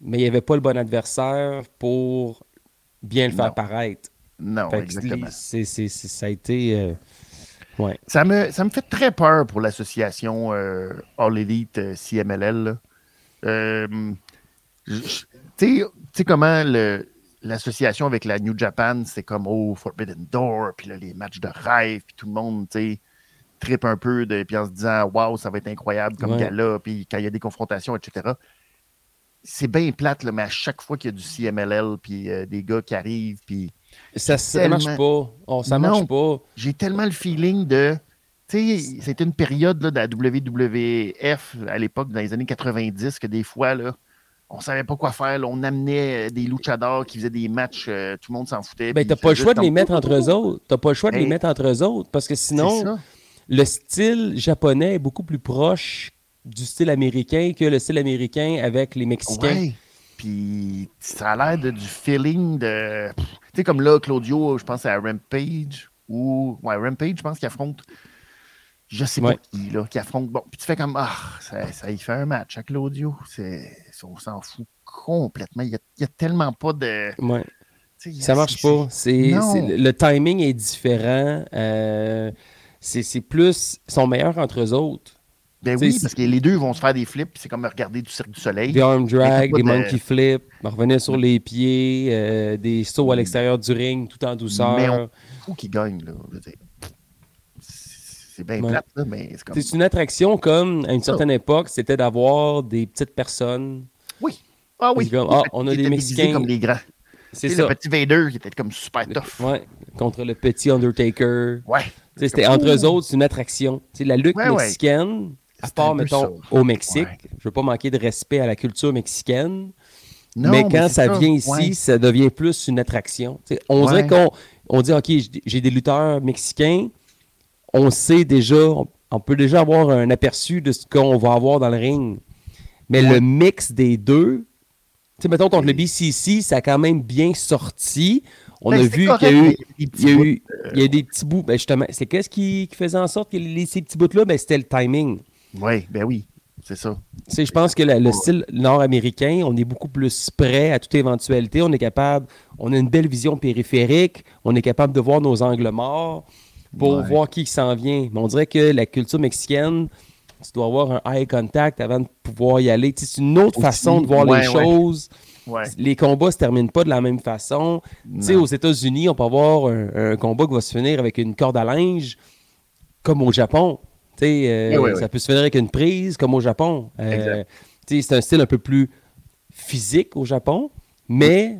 mais il n'y avait pas le bon adversaire pour bien le faire Non. paraître. Non, Fait exactement. c'est- ça a été. euh, ouais. Ça me, ça me fait très peur pour l'association euh, All Elite euh, CMLL. tu sais comment le- l'association avec la New Japan, c'est comme oh, Forbidden Door, puis là, les matchs de rêve, puis tout le monde, tu sais, tripe un peu, de, puis en se disant waouh, ça va être incroyable comme Ouais. gala, puis quand il y a des confrontations, etc. C'est bien plate, là, mais à chaque fois qu'il y a du CMLL, puis euh, des gars qui arrivent, puis Ça, ça Tellement- marche pas. Oh, ça Non. marche pas. j'ai tellement le feeling de. Tu sais, c'était une période là, de la WWF à l'époque, dans les années 90, que des fois, là, on savait pas quoi faire. là. on amenait euh, des luchadors qui faisaient des matchs, euh, tout le monde s'en foutait. Ben, t'as pas le choix de les mettre entre eux autres. T'as pas le choix de les Hey. mettre entre eux autres. Parce que sinon, le style japonais est beaucoup plus proche du style américain que le style américain avec les Mexicains. Ouais. Puis ça a l'air du feeling de. Tu sais, comme là, Claudio, je pense à Rampage, ou. Ouais, Rampage, je pense qu'il affronte. Je sais Ouais. pas qui, là, qui affronte. Bon, puis tu fais comme. Ah, ça, ça y fait un match à Claudio. C'est, on s'en fout complètement. Il y a, tellement pas de. Ouais. Ça marche pas. C'est, le timing est différent. euh, c'est, plus. Ils sont meilleurs entre eux autres. Ben oui, parce que les deux vont se faire des flips, c'est comme regarder du Cirque du Soleil. Des arm drag, des de- monkey flips, revenir sur les pieds, euh, des sauts à l'extérieur du ring tout en douceur. Mais on- faut qu'ils gagnent, là. C'est bien Ouais. plate, là, mais c'est comme. C'est une attraction comme, à une certaine époque, c'était d'avoir des petites personnes. Oui. Ah oui. Comme, ah, on a des Mexicains. comme les grands. C'est ça. Le petit Vader qui était comme super tough. Ouais, contre le petit Undertaker. Ouais. C'était entre eux autres, c'est une attraction. Tu sais, la lutte Ouais, ouais. mexicaine, à part, mettons, ça. au Mexique, Ouais. je veux pas manquer de respect à la culture mexicaine, Non, mais quand ça vient ici, ça devient plus une attraction. On dirait qu'on on dit, OK, j'ai- j'ai des lutteurs mexicains, on sait déjà, on, on peut déjà avoir un aperçu de ce qu'on va avoir dans le ring. Mais Ouais. le mix des deux, tu sais, mettons, contre le BCC, ça a quand même bien sorti. On Ben, a vu qu'il y a eu, il petits y a bouts, eu, il y a des petits bouts. Ben justement, c'est qu'est-ce qui, qui faisait en sorte que les, ces petits bouts-là, ben, c'était le timing. Oui, ben oui, c'est ça. Je pense que la- le style nord-américain, on est beaucoup plus prêt à toute éventualité. On est capable, on a une belle vision périphérique, on est capable de voir nos angles morts pour Ouais. voir qui s'en vient. Mais on dirait que la culture mexicaine, tu dois avoir un eye contact avant de pouvoir y aller. C'est une autre Aussi, façon de voir ouais, les ouais. choses. Ouais. Les combats se terminent pas de la même façon. Tu sais, Non. aux États-Unis, on peut avoir un, un combat qui va se finir avec une corde à linge, comme au Japon. Tu sais, euh, ça peut se finir avec une prise, comme au Japon. Euh, Exact. tu sais, c'est un style un peu plus physique au Japon, mais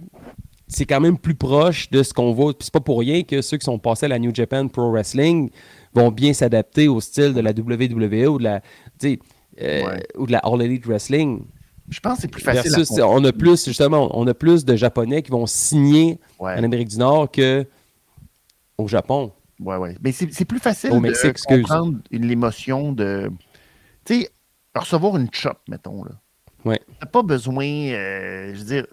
c'est quand même plus proche de ce qu'on voit. C'est pas pour rien que ceux qui sont passés à la New Japan Pro Wrestling vont bien s'adapter au style de la WWE ou de la, euh, Ouais. ou de la All Elite Wrestling. Je pense que c'est plus facile. Versus, on a plus, justement, on a plus de Japonais qui vont signer Ouais. en Amérique du Nord que au Japon. Ouais, ouais. Mais c'est plus facile Au de Mexique, excuse. comprendre l'émotion de. Tu sais, recevoir une chop, mettons. là. Ouais. T'as pas besoin, euh, je veux dire,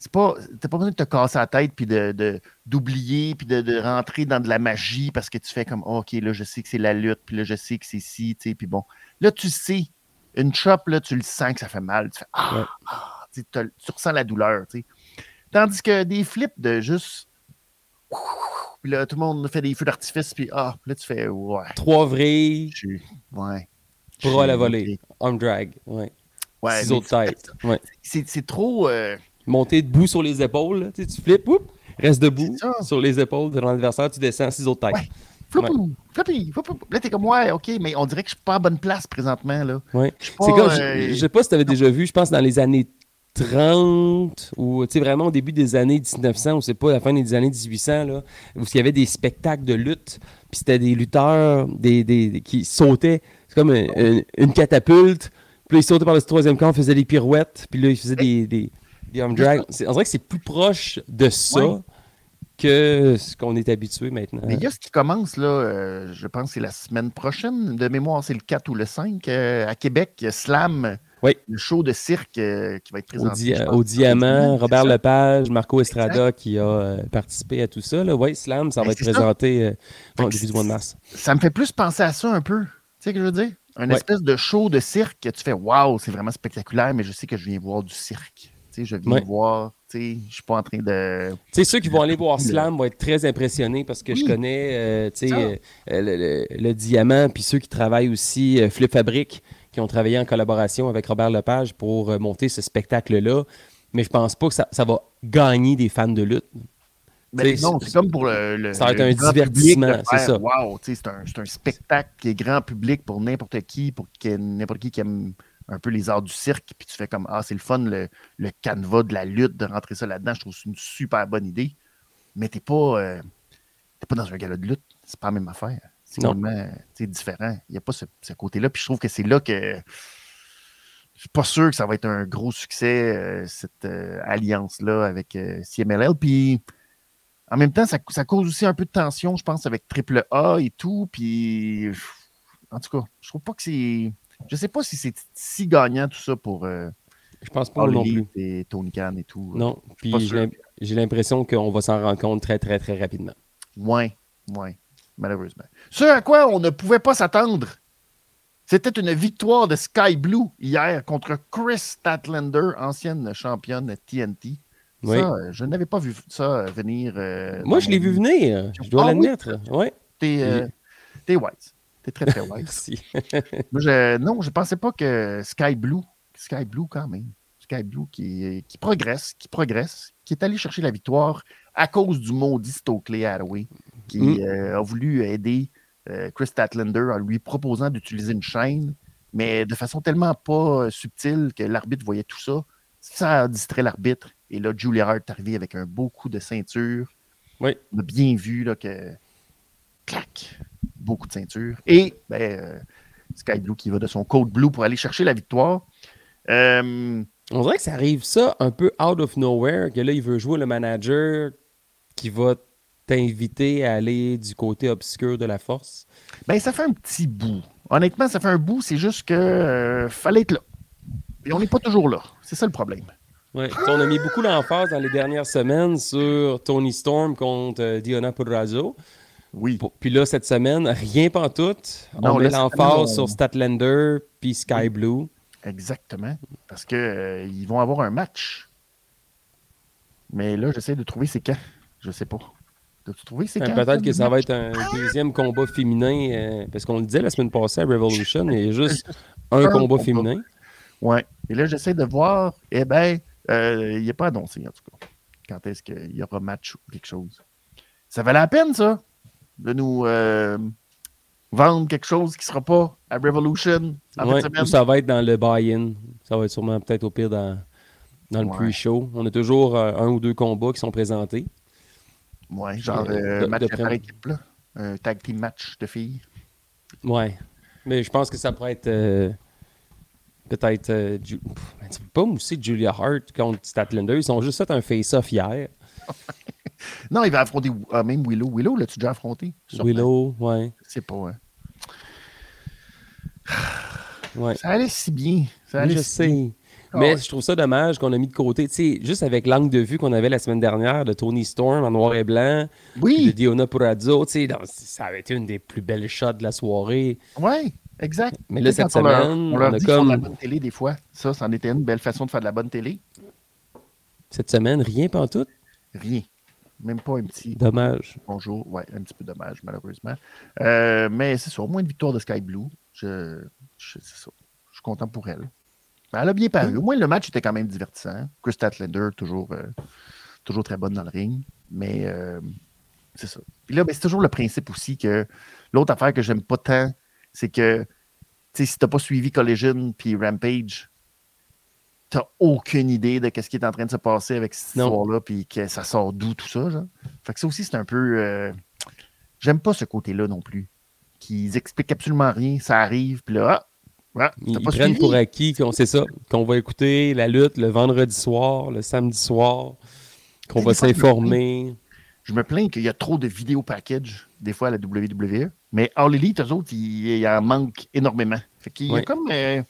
c'est pas. T'as pas besoin de te casser la tête puis de, d'oublier puis de, de rentrer dans de la magie parce que tu fais comme, Ah, OK, là, je sais que c'est la lutte, puis là, je sais que c'est ci, tu sais, puis bon. Là, tu sais, une chop, là, tu le sens que ça fait mal. Tu fais, ah, Ouais. ah, tu ressens la douleur, tu sais. Tandis que des flips de juste. Puis là, tout le monde fait des feux d'artifice, puis ah, là, tu fais, ouais. Trois vrilles, Ouais. bras à la volée, arm drag, ouais. Ouais, ciseaux de tête. Ouais. C'est c'est trop. euh, Monter debout sur les épaules, tu, sais, tu flippes, whoop, reste debout sur les épaules de l'adversaire, tu descends, ciseaux de tête. Ouais. Floupou, floupou. Là, t'es comme, ouais, OK, mais on dirait que je suis pas à bonne place présentement, là. Ouais. C'est comme, je- euh, je sais pas si tu avais déjà vu, je pense dans les années 30 ou vraiment au début des années 1900 ou c'est pas la fin des années 1800 là où il y avait des spectacles de lutte puis c'était des lutteurs des, des- des- qui sautaient c'est comme un- un- une catapulte puis là, ils sautaient par le troisième camp faisaient des pirouettes puis là ils faisaient des, des, drag on dirait que c'est plus proche de ça que ce qu'on est habitué maintenant Mais il y a ce qui commence, là, euh, je pense que c'est la semaine prochaine, de mémoire, c'est le 4 ou le 5, euh, à Québec, Slam, Oui. le show de cirque euh, qui va être au, présenté. di- je pense, au Diamant, Robert. Lepage, Marco Estrada qui a participé à tout ça. Oui, Slam, ça Ben, va être présenté au début du mois de mars. Ça me fait plus penser à ça un peu. Tu sais ce que je veux dire? Un Ouais. espèce de show de cirque que tu fais Waouh, c'est vraiment spectaculaire, mais je sais que je viens voir du cirque. Tu sais, je viens Ouais. voir, je suis pas en train de. Tu sais, ceux qui vont aller voir Slam vont être très impressionnés parce que je connais euh, euh, le, le- le Diamant, puis ceux qui travaillent aussi, euh, Flip Fabric, qui ont travaillé en collaboration avec Robert Lepage pour euh, monter ce spectacle-là. Mais je pense pas que ça, ça va gagner des fans de lutte. Sais, non, c'est- comme pour le. le- ça va être un divertissement, c'est ça. Wow, c'est un, un spectacle qui est grand public pour n'importe qui, pour n'importe qui qui aime un peu les arts du cirque, puis tu fais comme Ah, c'est le fun, le, le canevas de la lutte, de rentrer ça là-dedans. Je trouve que c'est une super bonne idée. Mais t'es pas, euh, pas dans un gala de lutte. C'est pas la même affaire. C'est complètement différent. Il n'y a pas ce, ce côté-là. Puis je trouve que c'est là que. Je suis pas sûr que ça va être un gros succès, euh, cette euh, alliance-là avec euh, CMLL. Puis en même temps, ça, ça cause aussi un peu de tension, je pense, avec Triple A et tout. Puis, en tout cas, je trouve pas que c'est. Je sais pas si c'est si gagnant tout ça pour euh, Je pense pas non plus. Et Tony Khan et tout. Non, pas puis j'ai l'im- j'ai l'impression qu'on va s'en rendre compte très, très, très rapidement. Ouais, ouais, malheureusement. Ce à quoi on ne pouvait pas s'attendre, c'était une victoire de Sky Blue hier contre Chris Statlander, ancienne championne TNT. Oui. Ça, euh, je n'avais pas vu ça euh, venir. euh, Moi, je l'ai vu venir, je dois Ah oui? l'admettre. Ouais. T'es euh, wise. T'es très, très wise. Merci. Moi, je- non, je pensais pas que Sky Blue, Sky Blue quand même, Sky Blue qui, qui progresse, qui progresse, qui est allé chercher la victoire à cause du maudit Stokely Hathaway, qui Mm. euh, a voulu aider euh, Chris Statlander en lui proposant d'utiliser une chaîne, mais de façon tellement pas euh, subtile que l'arbitre voyait tout ça. Ça a distrait l'arbitre. Et là, Julia Hart est arrivé avec un beau coup de ceinture. Oui. On a bien vu là, que clac, beaucoup de ceinture. Et ben, euh, Sky Blue qui va de son code blue pour aller chercher la victoire. Euh, On dirait que ça arrive ça un peu out of nowhere, que là, il veut jouer le manager qui va t'inviter à aller du côté obscur de la force. ben, ça fait un petit bout. Honnêtement, ça fait un bout. C'est juste que euh, fallait être là. Et on n'est pas toujours là. C'est ça le problème. Ouais. On a mis beaucoup d'emphase dans les dernières semaines sur Tony Storm contre Diona Purrazzo. Oui. Puis là, cette semaine, rien pantoute. Non, on met l'emphase on- sur Statlander puis Sky Blue. Exactement. Parce que euh, ils vont avoir un match. Mais là, j'essaie de trouver c'est quand. Je sais pas. As-tu trouvé c'est Euh, quand? Peut-être que ça va être un deuxième combat féminin, euh, parce qu'on le disait la semaine passée à Revolution, il y a juste un Un combat combat. féminin. Ouais. Et là, j'essaie de voir. Eh bien, il n'est pas annoncé, en tout cas. Quand est-ce qu'il y aura match ou quelque chose. Ça valait la peine, ça, de nous euh, vendre quelque chose qui ne sera pas à Revolution en Ouais, ou ça va être dans le buy-in. Ça va être sûrement peut-être au pire dans, dans le Ouais. pre-show. On a toujours euh, un ou deux combats qui sont présentés. Ouais, genre Euh, euh, de- match de par prendre- équipe, là. Un tag team match de filles. Ouais. Mais je pense que ça pourrait être peut-être. euh, Ju- Pff, pas mousser Julia Hart contre Statlander. Ils ont juste fait un face-off hier. Non, il va affronter ah, même Willow. Willow, l'as-tu déjà affronté? Willow, ouais. Je sais pas, hein. ouais. Ça allait si bien. Ça Oui, allait je si sais. Ah Mais je trouve ça dommage qu'on a mis de côté. Tu sais, juste avec l'angle de vue qu'on avait la semaine dernière de Tony Storm en noir et blanc, puis de Oui, Diona Purazzo, tu sais, ça avait été une des plus belles shots de la soirée. oui, exact. Mais là, cette quand on leur- semaine, on leur on a dit de la bonne télé des fois. Ça, c'en était une belle façon de faire de la bonne télé. Cette semaine, rien pantoute? Rien. Même pas un petit Dommage. bonjour. Ouais, un petit peu dommage, malheureusement. Euh, mais c'est ça, au moins une victoire de Sky Blue. Je, je- c'est ça. Je suis content pour elle. Elle a bien paru. Au moins, le match était quand même divertissant. Chris Statlander, toujours, euh, toujours très bonne dans le ring. Mais euh, c'est ça. Puis là, ben, c'est toujours le principe aussi que l'autre affaire que j'aime pas tant, c'est que si t'as pas suivi Collision puis Rampage, t'as aucune idée de ce qui est en train de se passer avec cette histoire-là, puis que ça sort d'où tout ça. Genre. Fait que ça aussi, c'est un peu. euh, J'aime pas ce côté-là non plus. Qu'ils expliquent absolument rien, ça arrive, puis là, ah, ah, Ils, prennent pour acquis qu'on sait ça, qu'on va écouter la lutte le vendredi soir, le samedi soir, qu'on va s'informer. Je me plains qu'il y a trop de vidéos package, des fois, à la WWE. Mais All Elite, eux autres, il, il en manque énormément. Fait qu'il y a comme. euh,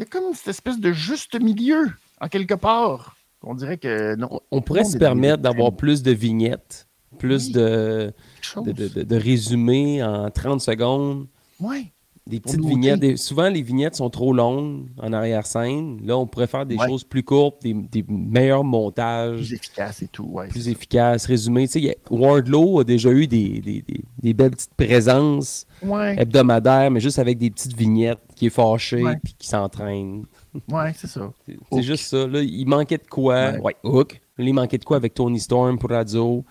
il y a comme cette espèce de juste milieu, en quelque part. On dirait que non. On- pourrait se permettre d'avoir plus de vignettes, plus Oui. de, de, de- résumés en 30 secondes. Ouais. Des petites vignettes. Des- souvent, les vignettes sont trop longues en arrière-scène. Là, on pourrait faire des Ouais. choses plus courtes, des, des meilleurs montages, Plus efficace et tout. Ouais, plus efficaces, résumés. Tu sais, Wardlow a déjà eu des, des- belles petites présences Ouais, hebdomadaires, mais juste avec des petites vignettes qui est fâché puis qui s'entraîne. ouais, c'est ça. C'est juste ça. Là, il manquait de quoi? Ouais. Hook. Il manquait de quoi avec Tony Storm pour Radio?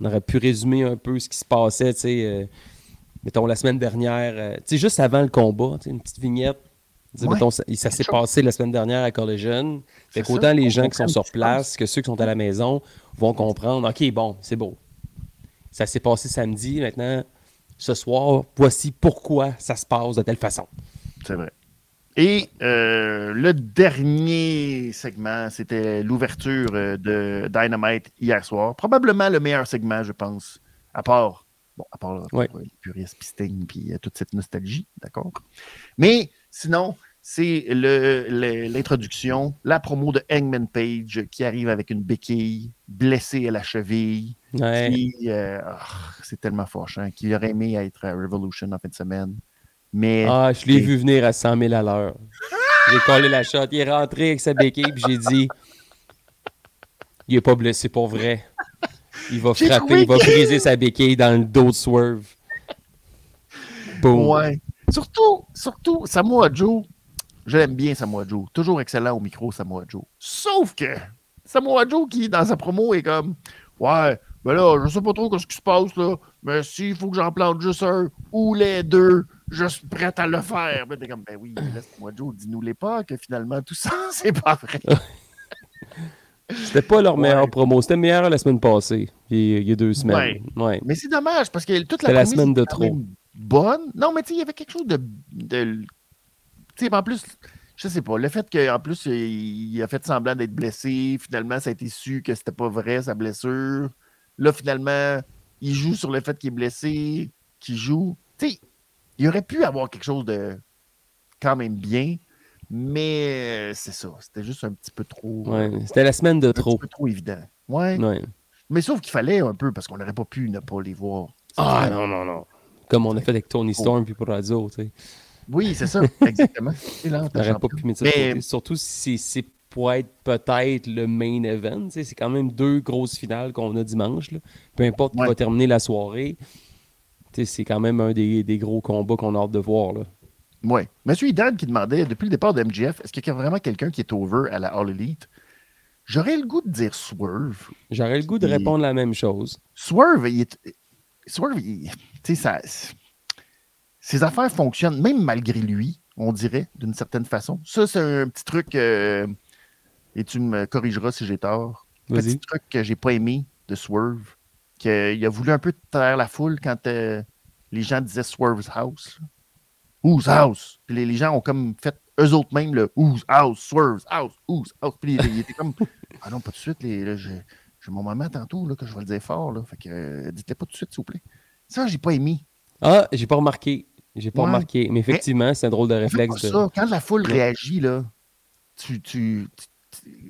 On aurait pu résumer un peu ce qui se passait, tu sais. euh, mettons, la semaine dernière, euh, tu sais, juste avant le combat, tu sais, une petite vignette. Ouais. mettons, ça, ça s'est passé la semaine dernière à Collision. Fait ça. qu'autant les gens qui sont sur place que ceux qui sont à la maison vont comprendre. OK, bon, c'est beau. Ça s'est passé samedi. Maintenant, ce soir, voici pourquoi ça se passe de telle façon. C'est vrai. Et euh, le dernier segment, c'était l'ouverture euh, de Dynamite hier soir. Probablement le meilleur segment, je pense, à part, bon, à part Ouais. euh, les puristes, puis Sting, puis euh, toute cette nostalgie, d'accord? Mais sinon, c'est l'introduction, la promo de Hangman Page qui arrive avec une béquille, blessée à la cheville. Ouais. Qui, euh, ah, c'est tellement fâchant. Qui aurait aimé être à Revolution en fin de semaine. Mais Ah, je l'ai vu venir à 100 000 à l'heure. J'ai collé la shot. Il est rentré avec sa béquille, puis j'ai dit Il est pas blessé pour vrai. Il va frapper, il va briser sa béquille dans le dos de Swerve. Boum. Ouais. Surtout, surtout, Samoa Joe, je l'aime bien, Samoa Joe. Toujours excellent au micro, Samoa Joe. Sauf que Samoa Joe, qui dans sa promo est comme Ouais, ben là, je sais pas trop ce qui se passe, là, mais s'il faut que j'en plante juste un ou les deux, je suis prêt à le faire. Ben, t'es comme Ben oui, Samoa Joe, dis-nous les pas que finalement tout ça, c'est pas vrai. C'était pas leur meilleure Ouais. promo. C'était meilleur la semaine passée, il y a- deux semaines. Ouais. Mais c'est dommage parce que toute la semaine de trop. bonne. Non, mais tu sais, il y avait quelque chose de. de tu sais, en plus, je sais pas, le fait qu'en plus, il, il a fait semblant d'être blessé, finalement, ça a été su que c'était pas vrai, sa blessure. Là, finalement, il joue sur le fait qu'il est blessé, qu'il joue. Tu sais, il aurait pu avoir quelque chose de quand même bien, mais euh, c'est ça, c'était juste un petit peu trop. Ouais. C'était la semaine de un trop. petit peu trop évident. Ouais. Ouais. Mais sauf qu'il fallait un peu, parce qu'on n'aurait pas pu ne pas les voir. Ah non, non, non. Comme on a fait avec Tony Storm puis Purazo, tu sais. Oui, c'est ça, exactement. Là, On n'aurait pas pu mettre ça côté. Surtout si c'est pour être peut-être le main event. tu sais, C'est quand même deux grosses finales qu'on a dimanche. là. Peu importe qui Ouais. va terminer la soirée. tu sais, C'est quand même un des, des gros combats qu'on a hâte de voir. Là. Oui. Monsieur Idan qui demandait, depuis le départ de MGF, est-ce qu'il y a vraiment quelqu'un qui est over à la All Elite? J'aurais le goût de dire Swerve. J'aurais le goût de Il- répondre la même chose. Swerve, il est. Swerve, il- tu sais, ça. Ses affaires fonctionnent, même malgré lui, on dirait, d'une certaine façon. Ça, c'est un petit truc. euh, et tu me corrigeras si j'ai tort. Vas-y. Petit truc que j'ai pas aimé de Swerve. qu'il a voulu un peu taire la foule quand euh, les gens disaient Swerve's House. Là. Whose House? Puis les, les gens ont comme fait eux autres mêmes le Whose House? Swerve's House? Whose House? Puis il, il était comme Ah non, pas tout de suite. Les, j'ai, mon moment tantôt là, que je vais le dire fort. Là, fait que euh, dites-le pas tout de suite, s'il vous plaît. Ça, j'ai pas aimé. Ah, j'ai pas remarqué. J'ai pas Ouais. remarqué. Mais effectivement, c'est un drôle de réflexe. pas de- ça. Quand la foule réagit, là, tu, tu,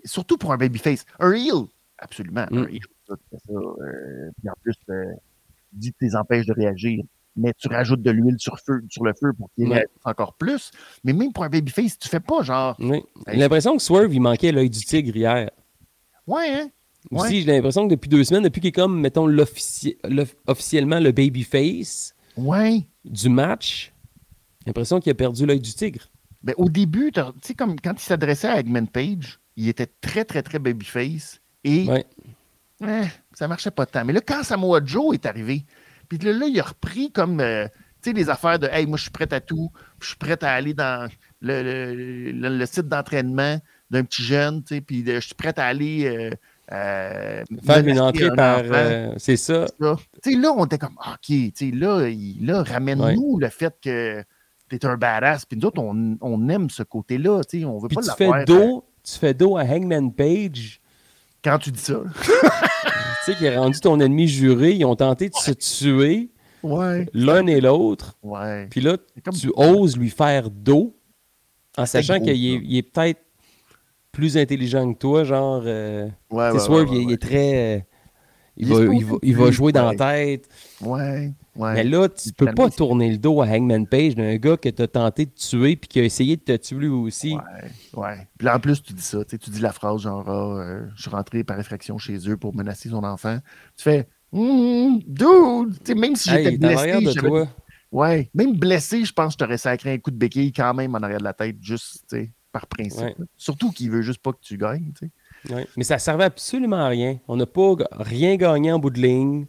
surtout pour un babyface. Un heel, absolument. Un Mm. heel, ça, ça. euh, puis en plus, euh, tu les empêches de réagir. Mais tu rajoutes de l'huile sur, feu, sur le feu pour qu'ils Ouais. réagissent encore plus. Mais même pour un babyface, tu fais pas genre. Oui. J'ai l'impression que Swerve, il manquait l'œil du tigre hier. Ouais, hein? Ouais. Aussi, j'ai l'impression que depuis deux semaines, depuis qu'il est comme, mettons, officiellement le babyface Ouais. du match, j'ai l'impression qu'il a perdu l'œil du tigre. Ben, au début, tu sais, comme quand il s'adressait à Eggman Page, il était très, très, très babyface. Et Ouais. Eh, ça marchait pas tant. Mais là, quand Samoa Joe est arrivé, puis là, là, il a repris comme, euh, tu sais, les affaires de, hey, moi, je suis prêt à tout, je suis prêt à aller dans le, le- le- le site d'entraînement d'un petit jeune, tu sais, puis je suis prêt à aller. euh, euh, Faire une entrée un par. c'est ça. ça. Tu sais, là, on était comme, ah, OK, tu sais, là, il- là ramène-nous le fait que tu es un badass. Puis nous autres, on, on aime ce côté-là, tu sais, on veut Puis pas tu fais dos, tu fais dos à Hangman Page, Quand tu dis ça. tu sais, qui est rendu ton ennemi juré. Ils ont tenté de se tuer Ouais. l'un et l'autre. Ouais. Puis là, C'est comme- tu oses lui faire dos en sachant qu'il est, peut-être plus intelligent que toi, genre. euh, Ouais, ouais, Swerve, ouais, il, est- il ouais. est très. euh, il, va, il, va, il va plus, jouer dans la tête. Ouais, ouais. Mais là, tu peux pas tourner le dos à Hangman Page d'un gars que tu as tenté de tuer puis qui a essayé de te tuer lui aussi. Ouais, ouais. Puis là, en plus, tu dis ça, tu dis la phrase genre, Ah, euh, je suis rentré par effraction chez eux pour menacer son enfant. Tu fais, Hum, dude, même si Hey, j'étais arrière blessé, de j'avais- toi. ouais, même blessé, je pense que je t'aurais sacré un coup de béquille quand même en arrière de la tête, juste, par principe. Ouais. Surtout qu'il veut juste pas que tu gagnes. Ouais. Mais ça servait absolument à rien. On n'a pas rien gagné en bout de ligne.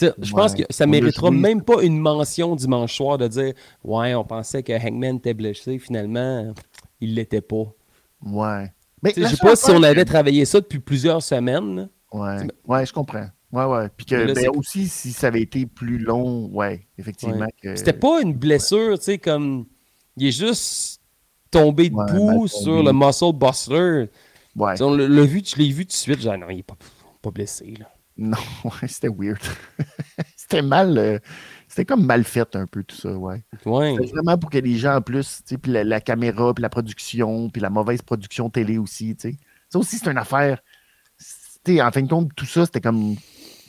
Je pense Ouais. que ça méritera même pas une mention dimanche soir de dire Ouais, on pensait que Hangman était blessé. Finalement, il l'était pas. Ouais. Mais Je sais pas si on que- avait travaillé ça depuis plusieurs semaines. Ouais, ouais, je comprends. Ouais, ouais. Puis que, là, ben, aussi, si ça avait été plus long, ouais, effectivement. Ouais. que- C'était pas une blessure, tu sais, comme. Il est juste tombé debout sur le muscle bustler. Ouais. On l'a l'a vu, je l'ai vu tout de suite. Genre, non, il est pas, pas blessé. Là. Non, ouais, c'était weird. c'était mal. euh, c'était comme mal fait un peu tout ça, ouais. Ouais. C'était vraiment pour que les gens, en plus, tu sais, puis la, la caméra, puis la production, puis la mauvaise production télé aussi, tu sais. Ça aussi, c'est une affaire. En fin de compte, tout ça, c'était comme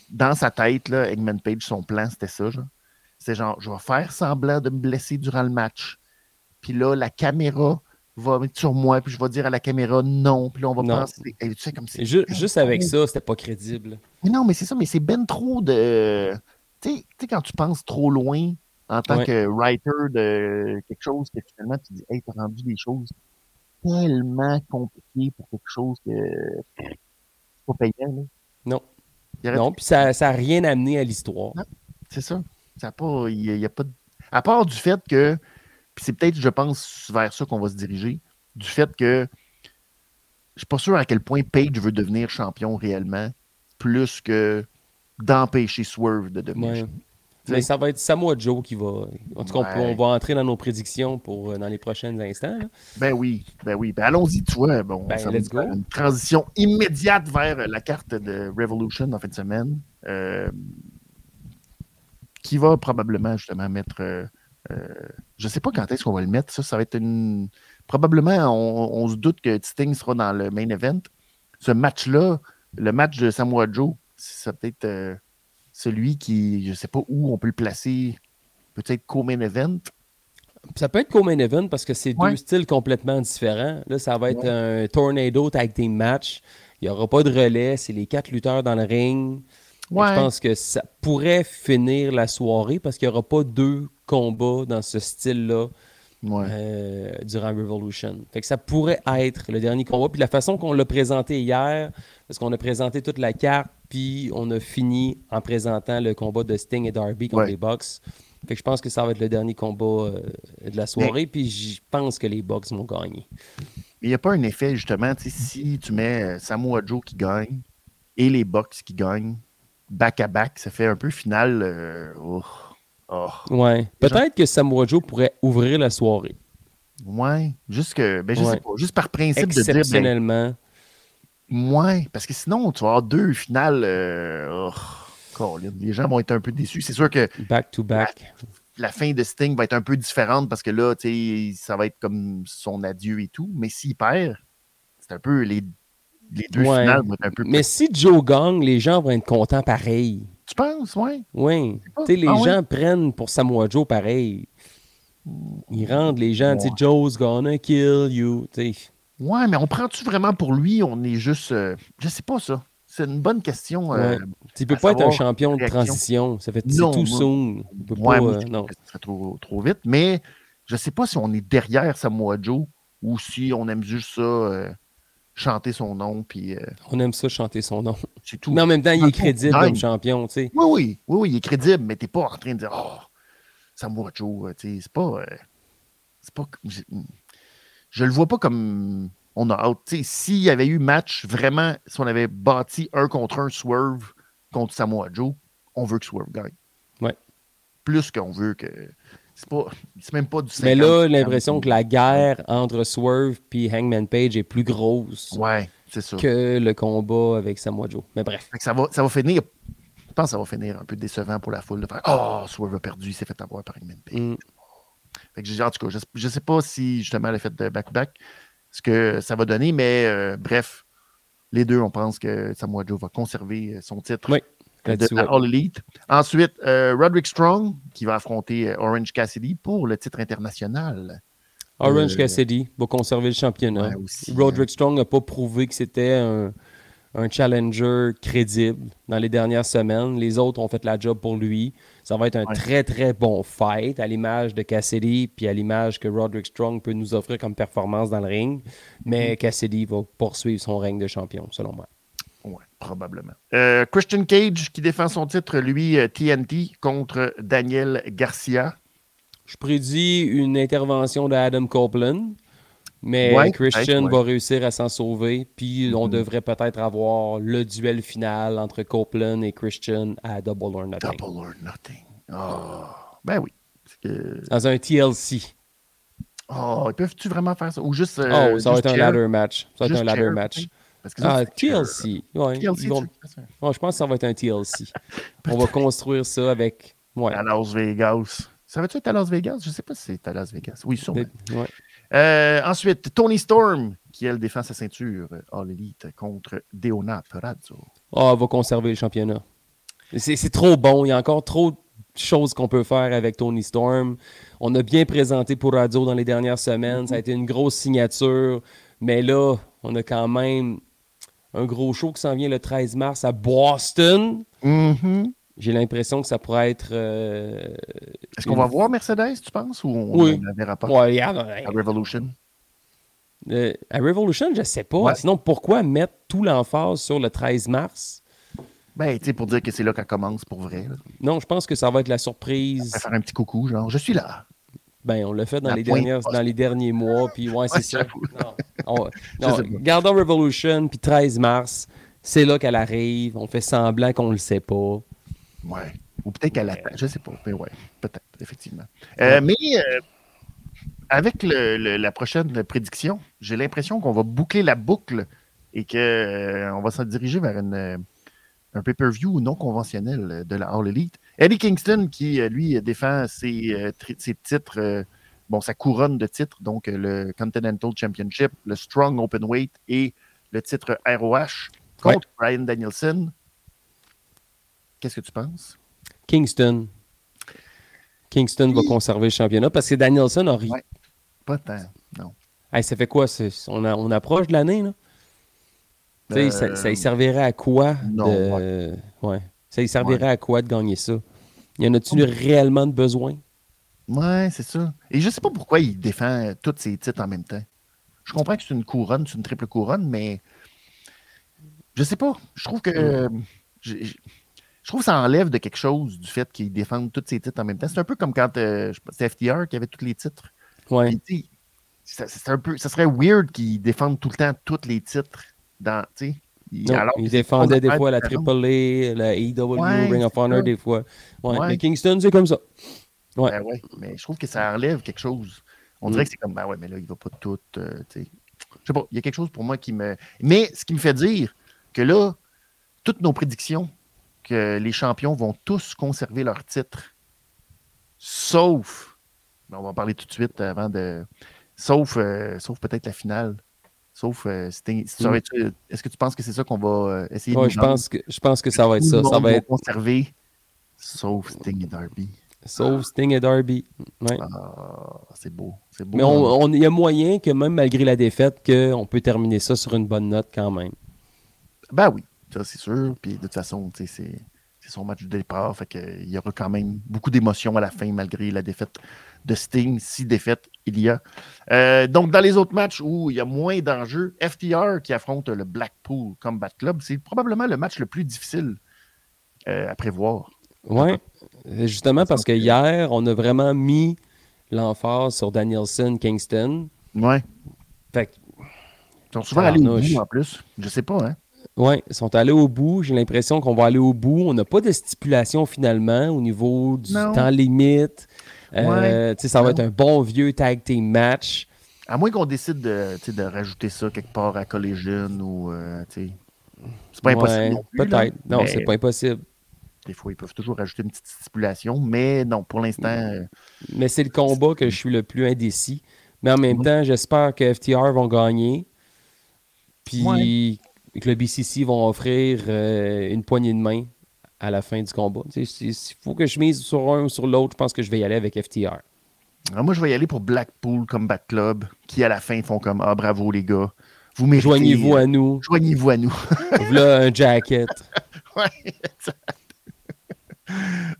dans sa tête, là, Eggman Page, son plan, c'était ça, genre. C'était genre, je vais faire semblant de me blesser durant le match. Puis là, la caméra va mettre sur moi, puis je vais dire à la caméra non, puis là, on va Non. penser. Hey, tu sais, comme c'est juste avec ça, c'était pas crédible. mais non, mais c'est ça, mais c'est ben trop de. Tu sais- quand tu penses trop loin en tant Ouais. que writer de quelque chose, que finalement tu dis, hey, t'as rendu des choses tellement compliquées pour quelque chose que c'est pas payant. Là. Non. Non, puis ça n'a rien amené à l'histoire. C'est ça. Ça a pas. Il y a, a pas de- À part du fait que. Puis c'est peut-être, je pense, vers ça qu'on va se diriger. Du fait que. Je suis pas sûr à quel point Page veut devenir champion réellement, plus que d'empêcher Swerve de devenir Ouais. champion. Mais ça va être Samoa Joe qui va. En tout cas, on peut- Ouais. on, va entrer dans nos prédictions pour euh, dans les prochains instants. là. Ben oui, ben oui. Ben allons-y, tu vois. Bon, Ben, let's go. Une transition immédiate vers la carte de Revolution en fin de semaine. euh, qui va probablement justement mettre. euh, euh, je sais pas quand est-ce qu'on va le mettre. Ça, ça va être une. Probablement, on, on se doute que Sting sera dans le main event. Ce match-là, le match de Samoa Joe, ça va peut-être. euh, celui qui, je ne sais pas où on peut le placer, peut-être co-main event. Ça peut être co-main event parce que c'est Ouais. deux styles complètement différents. Là, ça va être un Tornado Tag Team Match. Il n'y aura pas de relais. C'est les quatre lutteurs dans le ring. Ouais. Je pense que ça pourrait finir la soirée parce qu'il n'y aura pas deux combats dans ce style-là Ouais. euh, durant Revolution. Fait que ça pourrait être le dernier combat. Puis la façon qu'on l'a présenté hier, parce qu'on a présenté toute la carte, puis on a fini en présentant le combat de Sting et Darby contre Ouais. les Bucks. Fait que je pense que ça va être le dernier combat euh, de la soirée, puis je pense que les Bucks vont gagner. Mais il n'y a pas un effet, justement, si tu mets euh, Samoa Joe qui gagne et les Bucks qui gagnent back-à-back, ça fait un peu final. euh, oh, oh. Ouais. Peut-être que Samoa Joe pourrait ouvrir la soirée. Ouais, juste que, ben, je Ouais. sais pas, juste par principe de dire, ben, Exceptionnellement. ouais, parce que sinon, tu vas avoir deux finales. euh, oh, Colin, les gens vont être un peu déçus. C'est sûr que Back to back. la fin de Sting va être un peu différente parce que là, tu sais, ça va être comme son adieu et tout. Mais s'il perd, c'est un peu les, les deux Ouais. finales vont être un peu. Mais si Joe gagne, les gens vont être contents pareil. Tu penses, ouais? Oui. Tu sais, les ah gens prennent pour Samoa Joe pareil. Ils rendent les gens, tu sais, Ouais. Joe's gonna kill you. tu sais. Ouais, mais on prend-tu vraiment pour lui? On est juste. euh, je sais pas ça. C'est une bonne question. euh, Ouais. Tu peux à pas être un champion de transition. Ça fait Non, tout soon. Tu peux ouais, pas, euh, non. que ce serait trop, trop vite. Mais je sais pas si on est derrière Samoa Joe ou si on aime juste ça, euh, chanter son nom, puis euh, On aime ça chanter son nom. c'est tout. Mais en même temps, il est crédible comme champion, tu sais. Oui, oui, oui, oui, il est crédible, mais t'es pas en train de dire Oh, Samoa Joe, tu sais, c'est pas. euh, c'est pas. Je, je le vois pas comme on a hâte. Tu sais, s'il y avait eu match, vraiment, si on avait bâti un contre un Swerve contre Samoa Joe, on veut que Swerve gagne. Ouais. Plus qu'on veut que. C'est même pas du Mais 50, là, l'impression que la guerre entre Swerve et Hangman Page est plus grosse Ouais, que le combat avec Samoa Joe. Mais bref. Ça, va, ça va finir. Je pense que ça va finir un peu décevant pour la foule de faire Oh, Swerve a perdu, il s'est fait avoir par Hangman Page. Mm. Fait que en tout cas, je ne sais pas si justement le fait de back-back, ce que ça va donner, mais euh, bref, les deux, on pense que Samoa Joe va conserver euh, son titre Oui, de là-dessus, la ouais. All Elite. Ensuite, euh, Roderick Strong qui va affronter euh, Orange Cassidy pour le titre international. Orange Euh, Cassidy va conserver le championnat. Ouais, aussi, Roderick Strong n'a pas prouvé que c'était un, un challenger crédible dans les dernières semaines. Les autres ont fait la job pour lui. Ça va être un Ouais. très, très bon fight à l'image de Cassidy puis à l'image que Roderick Strong peut nous offrir comme performance dans le ring. Mm-hmm. Mais Cassidy va poursuivre son règne de champion, selon moi. Oui, probablement. Euh, Christian Cage qui défend son titre, lui, euh, TNT, contre Daniel Garcia. Je prédis une intervention d'Adam Copeland, mais Ouais, Christian va réussir à s'en sauver. Puis on Mhm. devrait peut-être avoir le duel final entre Copeland et Christian à Double or Nothing. Double or nothing. Oh, ben oui. Que- Dans un TLC. Oh, ils peuvent-tu vraiment faire ça? Ou juste. euh, oh, ça va être un ladder match. Ça va être un ladder chair, match. Oui. Parce que Ah. TLC. Ouais, TLC, vont-? Ouais, je pense que ça va être un TLC. on va construire ça avec. Ouais. À Las Vegas. Ça va-tu être à Las Vegas? Je ne sais pas si c'est à Las Vegas. Oui, sûrement. Ouais. Euh, ensuite, Tony Storm, qui elle défend sa ceinture euh, All Elite contre Deona Perazzo. Ah, on va conserver le championnat. C'est c'est trop bon. Il y a encore trop de choses qu'on peut faire avec Tony Storm. On a bien présenté pour Radio dans les dernières semaines. Ça a été une grosse signature. Mais là, on a quand même un gros show qui s'en vient le 13 mars à Boston. Mhm. J'ai l'impression que ça pourrait être. euh, Est-ce qu'on va voir Mercedes, tu penses, ou on Oui. ne la verra pas? Ouais, yeah, à Revolution? euh, à Revolution, je sais pas. Ouais. Sinon, pourquoi mettre tout l'emphase sur le 13 mars? Ben, tu sais, pour dire que c'est là qu'elle commence pour vrai. là. Non, je pense que ça va être la surprise. Elle va faire un petit coucou, genre, je suis là. Ben, on l'a fait dans La les, dernières, dans les derniers mois, puis ouais, c'est ça. Non, on- gardons Revolution, puis 13 mars, c'est là qu'elle arrive. On fait semblant qu'on le sait pas. Ouais. Ou peut-être qu'elle attend, je sais pas. Mais ouais, peut-être, effectivement. Euh, mais euh, avec le- le- la prochaine prédiction, j'ai l'impression qu'on va boucler la boucle et qu'on va se diriger vers une, euh, un pay-per-view non conventionnel de la All Elite. Eddie Kingston, qui, euh, lui, défend ses, euh, ses titres, euh, bon, sa couronne de titres, donc euh, le Continental Championship, le Strong Openweight et le titre ROH contre Brian Danielson. Qu'est-ce que tu penses? Kingston. Kingston va conserver le championnat parce que Danielson a ri. Ouais. Pas tant, non. Hey, ça fait quoi? On, a- on approche de l'année, là? Ça, Euh, ça y servirait à quoi? non, de... ouais. Ça y servirait à quoi de gagner ça? Y en a-tu réellement de besoin? Ouais, c'est ça. Et je sais pas pourquoi il défend euh, tous ses titres en même temps. Je comprends que c'est une couronne, c'est une triple couronne, mais je sais pas. Je trouve que euh, je, je- je trouve que ça enlève de quelque chose du fait qu'il défende tous ses titres en même temps. C'est un peu comme quand euh, FTR qui avait tous les titres. Ouais. Ça, c'est un peu, ça serait weird qu'ils défendent tout le temps tous les titres. Dans, tu il- alors défendait des fois la. AAA, la AEW, Ouais, Ring of Honor ça. des fois. Ouais. Ouais. Mais Kingston, c'est comme ça. Ouais. Ben ouais, mais je trouve que ça enlève quelque chose. On Mm. dirait que c'est comme, ben ouais, mais là, il va pas tout. euh, tu sais. je sais pas, il y a quelque chose pour moi qui me. Mais ce qui me fait dire que là, toutes nos prédictions, que les champions vont tous conserver leur titre, sauf. ben, on va en parler tout de suite avant de. Sauf, euh, sauf peut-être la finale. Sauf euh, être- Est-ce que tu penses que c'est ça qu'on va euh, essayer Ouais, de je pense que je pense que ça va être Tout ça. Ça va être conserver, sauf Sting et Darby. sauf Sting et Darby. Ouais. Ah, c'est beau. Beau. Mais on- il y a moyen que même malgré la défaite, qu'on peut terminer ça sur une bonne note quand même. Ben oui, ça c'est sûr. Puis de toute façon, c'est son match de départ. Fait que, il y aura quand même beaucoup d'émotions à la fin, malgré la défaite de Sting, si défaite il y a. Euh, donc, dans les autres matchs où il y a moins d'enjeux, FTR qui affronte le Blackpool Combat Club, c'est probablement le match le plus difficile euh, à prévoir. Oui, justement parce que hier, on a vraiment mis l'emphase sur Danielson Kingston. Ouais. Fait que, Ils sont souvent allés au bout en plus. Je sais pas, hein. ouais, ils sont allés au bout. J'ai l'impression qu'on va aller au bout. On n'a pas de stipulation finalement au niveau du Non. temps limite. Euh, Ouais. tu sais, ça va être un bon vieux tag team match. À moins qu'on décide de, tu sais, de rajouter ça quelque part à Collision ou. euh, tu sais. c'est pas impossible. Ouais, non plus, là, Peut-être. Non, c'est pas impossible. Des fois, ils peuvent toujours rajouter une petite stipulation, mais non, pour l'instant, euh, Mais c'est le combat que je suis le plus indécis. Mais en même Ouais. temps, j'espère que FTR vont gagner. Puis Ouais. que le BCC vont offrir euh, une poignée de main à la fin du combat. S'il faut que je mise sur un ou sur l'autre, je pense que je vais y aller avec FTR. alors moi, je vais y aller pour Blackpool Combat Club, qui à la fin font comme Ah, bravo les gars, vous méritez. Joignez-vous à nous. Joignez-vous à nous. Voilà un jacket. Ouais, exact.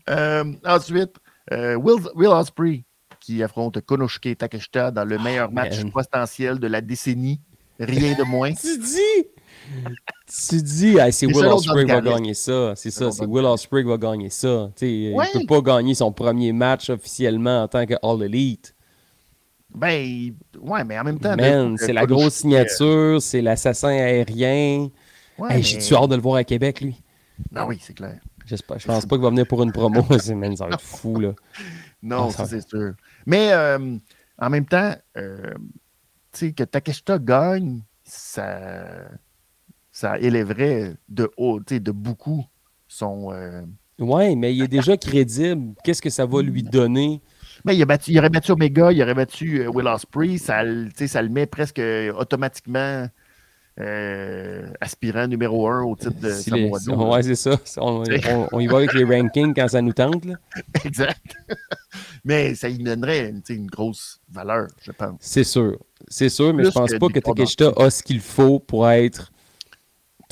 Euh, ensuite, euh, Will, Will Ospreay qui affronte Konosuke Takeshita dans le meilleur match man. potentiel de la décennie. Rien de moins. tu dis! Tu dis, c'est Will Ospreay va gagner ça. C'est ça, c'est Will Ospreay va gagner ça. Ouais. Il ne peut pas gagner son premier match officiellement en tant que All Elite. Ben, ouais, mais en même temps. Man, c'est la grosse signature, c'est l'assassin aérien. Ouais, Hey, mais- J'ai-tu hâte de le voir à Québec, lui? Ben oui, c'est clair. Je pense pas qu'il va venir pour une promo. C'est- man, ça va être fou, là. Non, Ah, ça, ça- c'est sûr. Mais euh, en même temps, euh, tu sais, que Takeshita gagne, ça, ça élèverait de haut, de beaucoup son. euh, Ouais, mais il est déjà crédible. Qu'est-ce que ça va lui donner? Mais il, a battu, il aurait battu Omega, il aurait battu euh, Will Ospreay, ça, ça le met presque automatiquement euh, aspirant numéro un au titre de Si Samoa Joe. Ouais, c'est ça. On, on- on y va avec les rankings quand ça nous tente. là. exact. Mais ça lui donnerait une grosse valeur, je pense. C'est sûr. C'est sûr, mais Plus je pense pas que Takeshita a ce qu'il faut pour être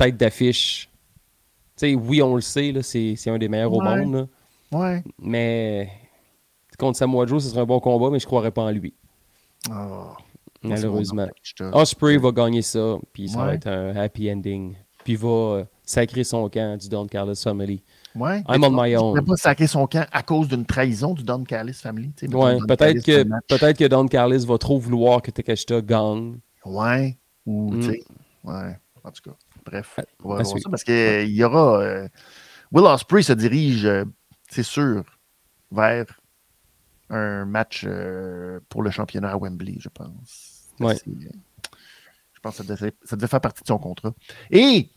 tête d'affiche. Tu sais, oui, on le sait, c'est c'est un des meilleurs au monde. là. Ouais. Mais contre Samoa Joe, ce serait un bon combat, mais je croirais pas en lui. Oh, Malheureusement. Osprey va gagner ça, puis ça va être un happy ending. Puis il va euh, sacrer son camp du Don Carlos Family. Ouais. I'm on my Il own. n'a pas sacré son camp à cause d'une trahison du Don Callis Family. Ouais, peut-être que, peut que Don Carlos va trop vouloir que Takeshita gagne. Ouais. Ou, Mm. tu sais. Ouais. En tout cas. Bref. On va à voir ça parce qu'il y aura. euh, Will Ospreay se dirige, euh, c'est sûr, vers un match euh, pour le championnat à Wembley, je pense. Ouais. Euh, Je pense que ça devait, ça devait faire partie de son contrat. Et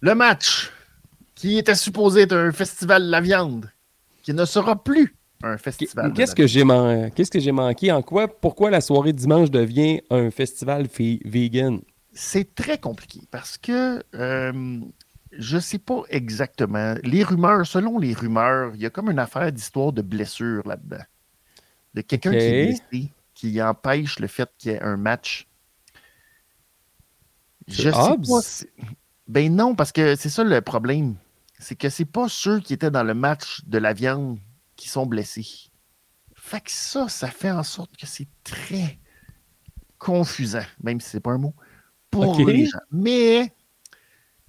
le match qui était supposé être un festival de la viande, qui ne sera plus un festival. Qu'est-ce que j'ai man- que manqué en quoi? Pourquoi la soirée dimanche devient un festival vegan? C'est très compliqué parce que euh, je sais pas exactement. Les rumeurs, selon les rumeurs, il y a comme une affaire d'histoire de blessure là-dedans. De quelqu'un qui est blessé, qui empêche le fait qu'il y ait un match. Je sais pas. si- Ben non, parce que c'est ça le problème. C'est que c'est pas ceux qui étaient dans le match de la viande qui sont blessés. Fait que ça, ça fait en sorte que c'est très confusant, même si c'est pas un mot, pour Ok. les gens. Mais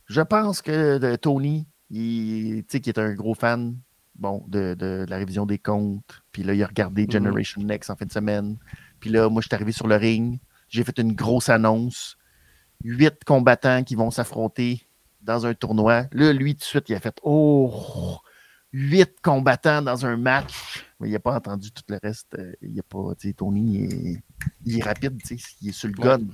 je pense que euh, Tony, il, tu sais, qui est un gros fan bon, de, de la révision des comptes, puis là, il a regardé Mhm. Generation Next en fin de semaine. Puis là, moi, je suis arrivé sur le ring. J'ai fait une grosse annonce. Huit combattants qui vont s'affronter dans un tournoi. Là, lui, tout de suite, il a fait Oh, huit combattants dans un match. Mais il n'a pas entendu tout le reste. Euh, Il a pas, tu sais, Tony, il est, il est rapide, tu sais, il est sur le Ouais. gun.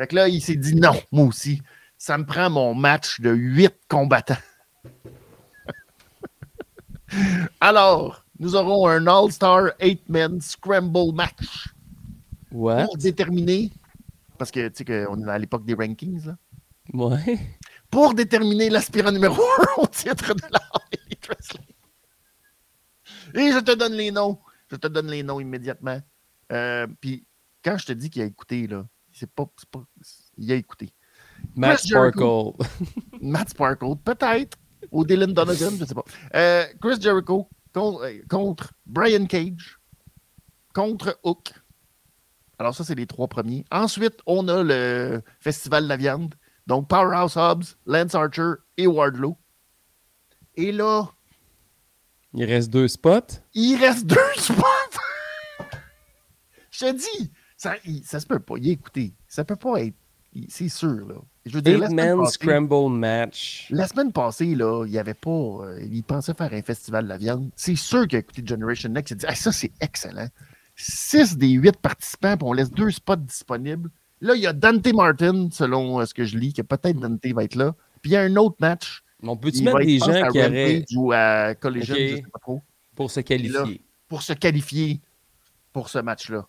Fait que là, il s'est dit non, moi aussi. Ça me prend mon match de huit combattants. Alors, nous aurons un All-Star 8-Man Scramble match Ouais. pour déterminer, parce que tu sais qu'on est à l'époque des rankings, là, Ouais. pour déterminer l'aspirant numéro 1 au titre de la Elite Wrestling. Et je te donne les noms. Je te donne les noms immédiatement. Euh, Puis quand je te dis qu'il a écouté, là, c'est pas, pas. Il a écouté. Matt. Sparkle. Matt Sparkle, peut-être. Ou Dylan Donovan, je ne sais pas. Euh, Chris Jericho con- euh, contre Brian Cage, contre Hook. Alors, ça, c'est les trois premiers. Ensuite, on a le Festival de la viande. Donc, Powerhouse Hobbs, Lance Archer et Wardlow. Et là, Il reste deux spots. il reste deux spots. Je te dis, ça, il- ça se peut pas. Il est écouté. Ça peut pas être. C'est sûr, là. Je veux dire, passée- scramble match. La semaine passée, là, il y avait pas. euh, il pensait faire un festival de la viande. C'est sûr qu'il a écouté Generation Next. Il a dit Ah, ça, c'est excellent. Six des huit participants, puis on laisse deux spots disponibles. Là, il y a Dante Martin, selon euh, ce que je lis, que peut-être Dante va être là. Puis il y a un autre match. On peut-tu Il mettre va être, des gens à qui auraient ou à Collision, Ok. je sais pas trop, pour se qualifier? pour se qualifier pour ce match-là.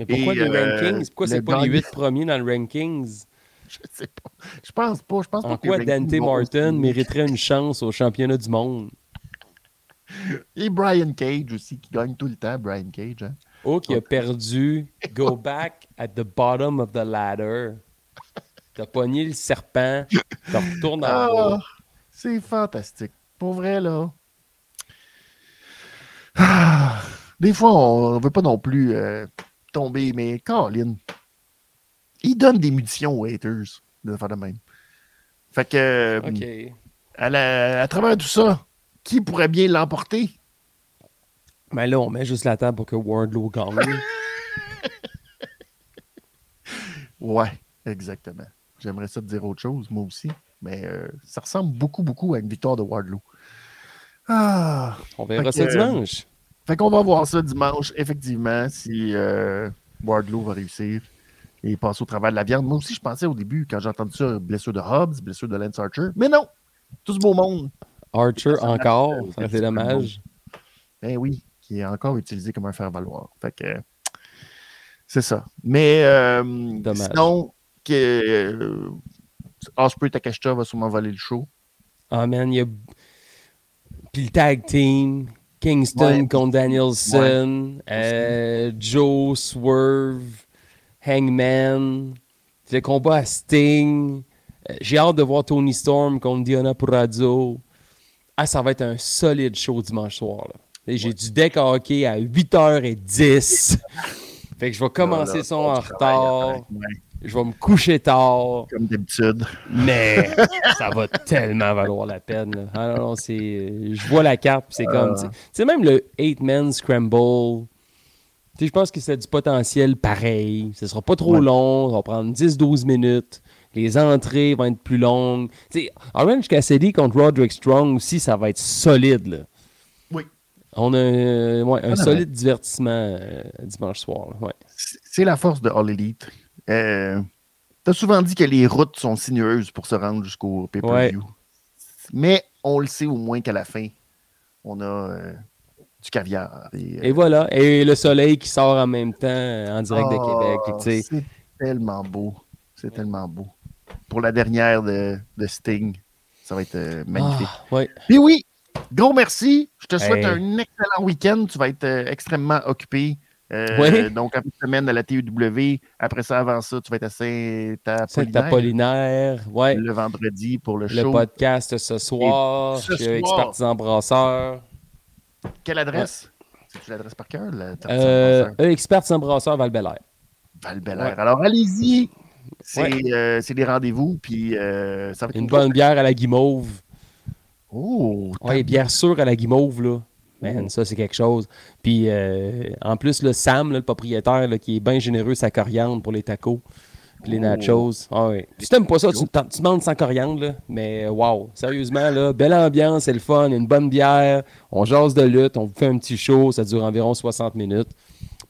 Mais pourquoi Et, les euh, rankings? Pourquoi c'est pas les huit premiers dans le rankings? Je sais pas. Je pense pas. Je pense pas En que quoi Dante Martin mériterait une chance au championnat du monde? Et Brian Cage aussi, qui gagne tout le temps, Brian Cage. Hein? Oh, qui a perdu. Go back at the bottom of the ladder. T'as pogné le serpent. T'as retournes en Ah, bas. c'est fantastique. Pour vrai, là. Ah, des fois, on ne veut pas non plus euh, tomber, mais Colin, il donne des munitions aux haters de faire de même. Fait que, euh, à, la- à travers tout ça, qui pourrait bien l'emporter? Mais là, on met juste la table pour que Wardlow gagne. Ouais, exactement. J'aimerais ça te dire autre chose, moi aussi. Mais euh, ça ressemble beaucoup, beaucoup à une victoire de Wardlow. Ah! On verra ça dimanche. Fait qu'on va voir ça dimanche, effectivement, si euh, Wardlow va réussir et passer au travers de la viande. Moi aussi, je pensais au début, quand j'ai entendu ça, blessure de Hobbs, blessure de Lance Archer. Mais non! Tout ce beau monde. Archer encore? Ça c'est dommage. Ben oui, qui est encore utilisé comme un faire-valoir. Fait que c'est ça. Mais euh, Dommage. sinon, que, euh, Osprey Takeshita va sûrement voler le show. Ah, man, il y a. Puis le tag team. Kingston Ouais. contre Danielson. euh, Joe, Swerve, Hangman. Le combat à Sting. Euh, J'ai hâte de voir Tony Storm contre Diana Purazzo. Ah, ça va être un solide show dimanche soir. J'ai du deck hockey à 8h10. fait que je vais commencer Là, là, ça on en retard. Je vais me coucher tard. comme d'habitude. Mais ça va tellement valoir la peine. Ah non, non, c'est. Je vois la carte, c'est comme. tu sais- Tu sais, même le 8-man scramble. tu sais, Je pense que c'est du potentiel pareil. Ce sera pas trop Ouais. long. Ça va prendre 10-12 minutes. Les entrées vont être plus longues. Tu sais, Orange Cassidy contre Roderick Strong aussi, ça va être solide. Là. Oui. On a euh, ouais, un Ah, solide divertissement euh, dimanche soir. C'est la force de All Elite. Euh, T'as souvent dit que les routes sont sinueuses pour se rendre jusqu'au pay-per-view. Mais on le sait au moins qu'à la fin, on a euh, du caviar. Et, euh, Et voilà. Et le soleil qui sort en même temps en direct de Ah, Québec. C'est tellement beau. C'est tellement beau. Pour la dernière de, de Sting. Ça va être magnifique. Ah, ouais. Oui, gros merci. Je te souhaite Hey. un excellent week-end. Tu vas être extrêmement occupé. Euh, Oui. Donc, après une semaine à la TUW. Après ça, avant ça, tu vas être à Saint-Apollinaire Apollinaire. Ouais. le vendredi pour le, Le show. podcast ce soir. ce soir. expertise brasseur. Quelle adresse? C'est-tu l'adresse par cœur? La Euh, eux, experts en brasseur val val ouais. Alors, allez-y. C'est Ouais. euh, des rendez-vous. Puis, euh, ça va être Une bonne bière à la guimauve. Oh, Ouais, bière sûre à la guimauve, là. Man, ça, c'est quelque chose. Puis, euh, en plus, le Sam, là, le propriétaire, là, qui est bien généreux, sa coriandre pour les tacos. Puis les Oh. nachos. Ah ouais. Si t'aimes pas ça, tu, tu demandes sans coriandre, là. Mais wow, sérieusement, là, belle ambiance, c'est le fun, une bonne bière, on jase de lutte, on vous fait un petit show, ça dure environ 60 minutes.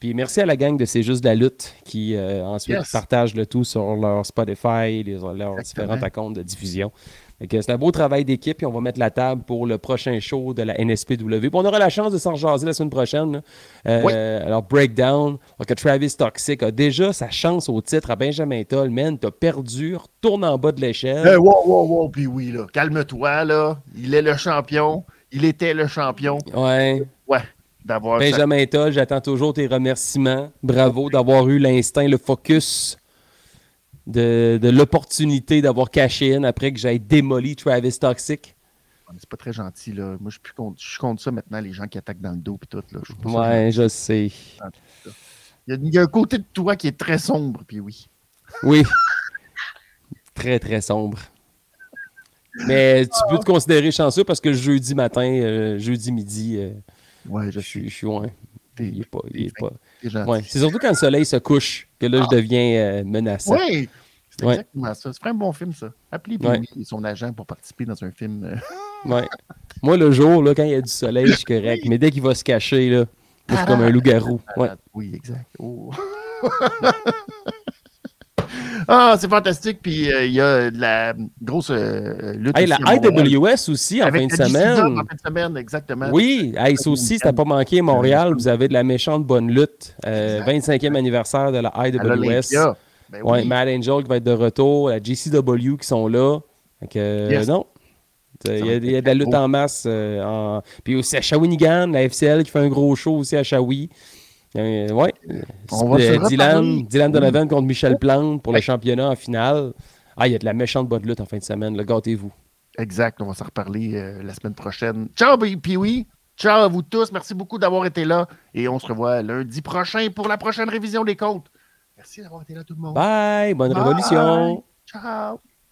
Puis merci à la gang de C'est juste de la lutte qui euh, ensuite Yes. partagent le tout sur leur Spotify, les, leurs Exactement. différents comptes de diffusion. C'est un beau travail d'équipe et on va mettre la table pour le prochain show de la NSPW. Puis on aura la chance de s'en jaser la semaine prochaine. Euh, Oui. Alors, Breakdown, que Travis Toxic a déjà sa chance au titre à Benjamin Toll. Man, t'as perdu, retourne en bas de l'échelle. Eh, wow, wow, wow, puis oui, là. Calme-toi, là. Il est le champion. Il était le champion. Ouais. Ouais. D'avoir. Benjamin Toll, j'attends toujours tes remerciements. Bravo d'avoir eu l'instinct, le focus de, de l'opportunité d'avoir caché in après que j'aille démoli Travis Toxic. C'est pas très gentil, là. Moi, je suis contre, je suis contre ça maintenant, les gens qui attaquent dans le dos, puis tout, là. Je Ouais, je sais. Il y, a, il y a un côté de toi qui est très sombre, puis oui. Oui. très, très sombre. Mais tu peux te considérer chanceux parce que jeudi matin, euh, jeudi midi, euh, Ouais, je suis je suis loin. Il est pas. il est pas-. Ouais. C'est surtout quand le soleil se couche que là, je deviens euh, menaçant. Ouais, c'est Ouais. exactement ça. C'est un bon film, ça. Appelez. Billy et son agent pour participer dans un film. euh, Ouais. Moi, le jour, là, quand il y a du soleil, je suis correct. Mais dès qu'il va se cacher, là, je suis comme un loup-garou. Ouais. Oui, exact. Oh. ah, c'est fantastique. Puis euh, il y a de la grosse euh, lutte. Hey, la. IWS aussi, en fin de semaine. En fin de semaine, exactement. Oui, hey, ça aussi, ça n'a pas manqué Montréal. Vous avez de la méchante bonne lutte. Euh, 25e anniversaire de la IWS. Ben Ouais, oui. Mad Angel qui va être de retour, la GCW qui sont là. Euh, Yes. non. Il y, a, être il y a de la lutte beau. en masse. euh, en- Puis aussi à Shawinigan, la FCL qui fait un gros show aussi à Shawi. Euh, ouais. On va se Euh, Dylan. Dylan Donovan contre Michel Plante pour le championnat en finale. Ah, il y a de la méchante bonne lutte en fin de semaine. là. Gâtez-vous. Exact. On va s'en reparler euh, la semaine prochaine. Ciao, puis oui. Ciao à vous tous. Merci beaucoup d'avoir été là. Et on se revoit lundi prochain pour la prochaine révision des comptes. Merci d'avoir été là, tout le monde. Bye, bonne Bye. révolution. Ciao.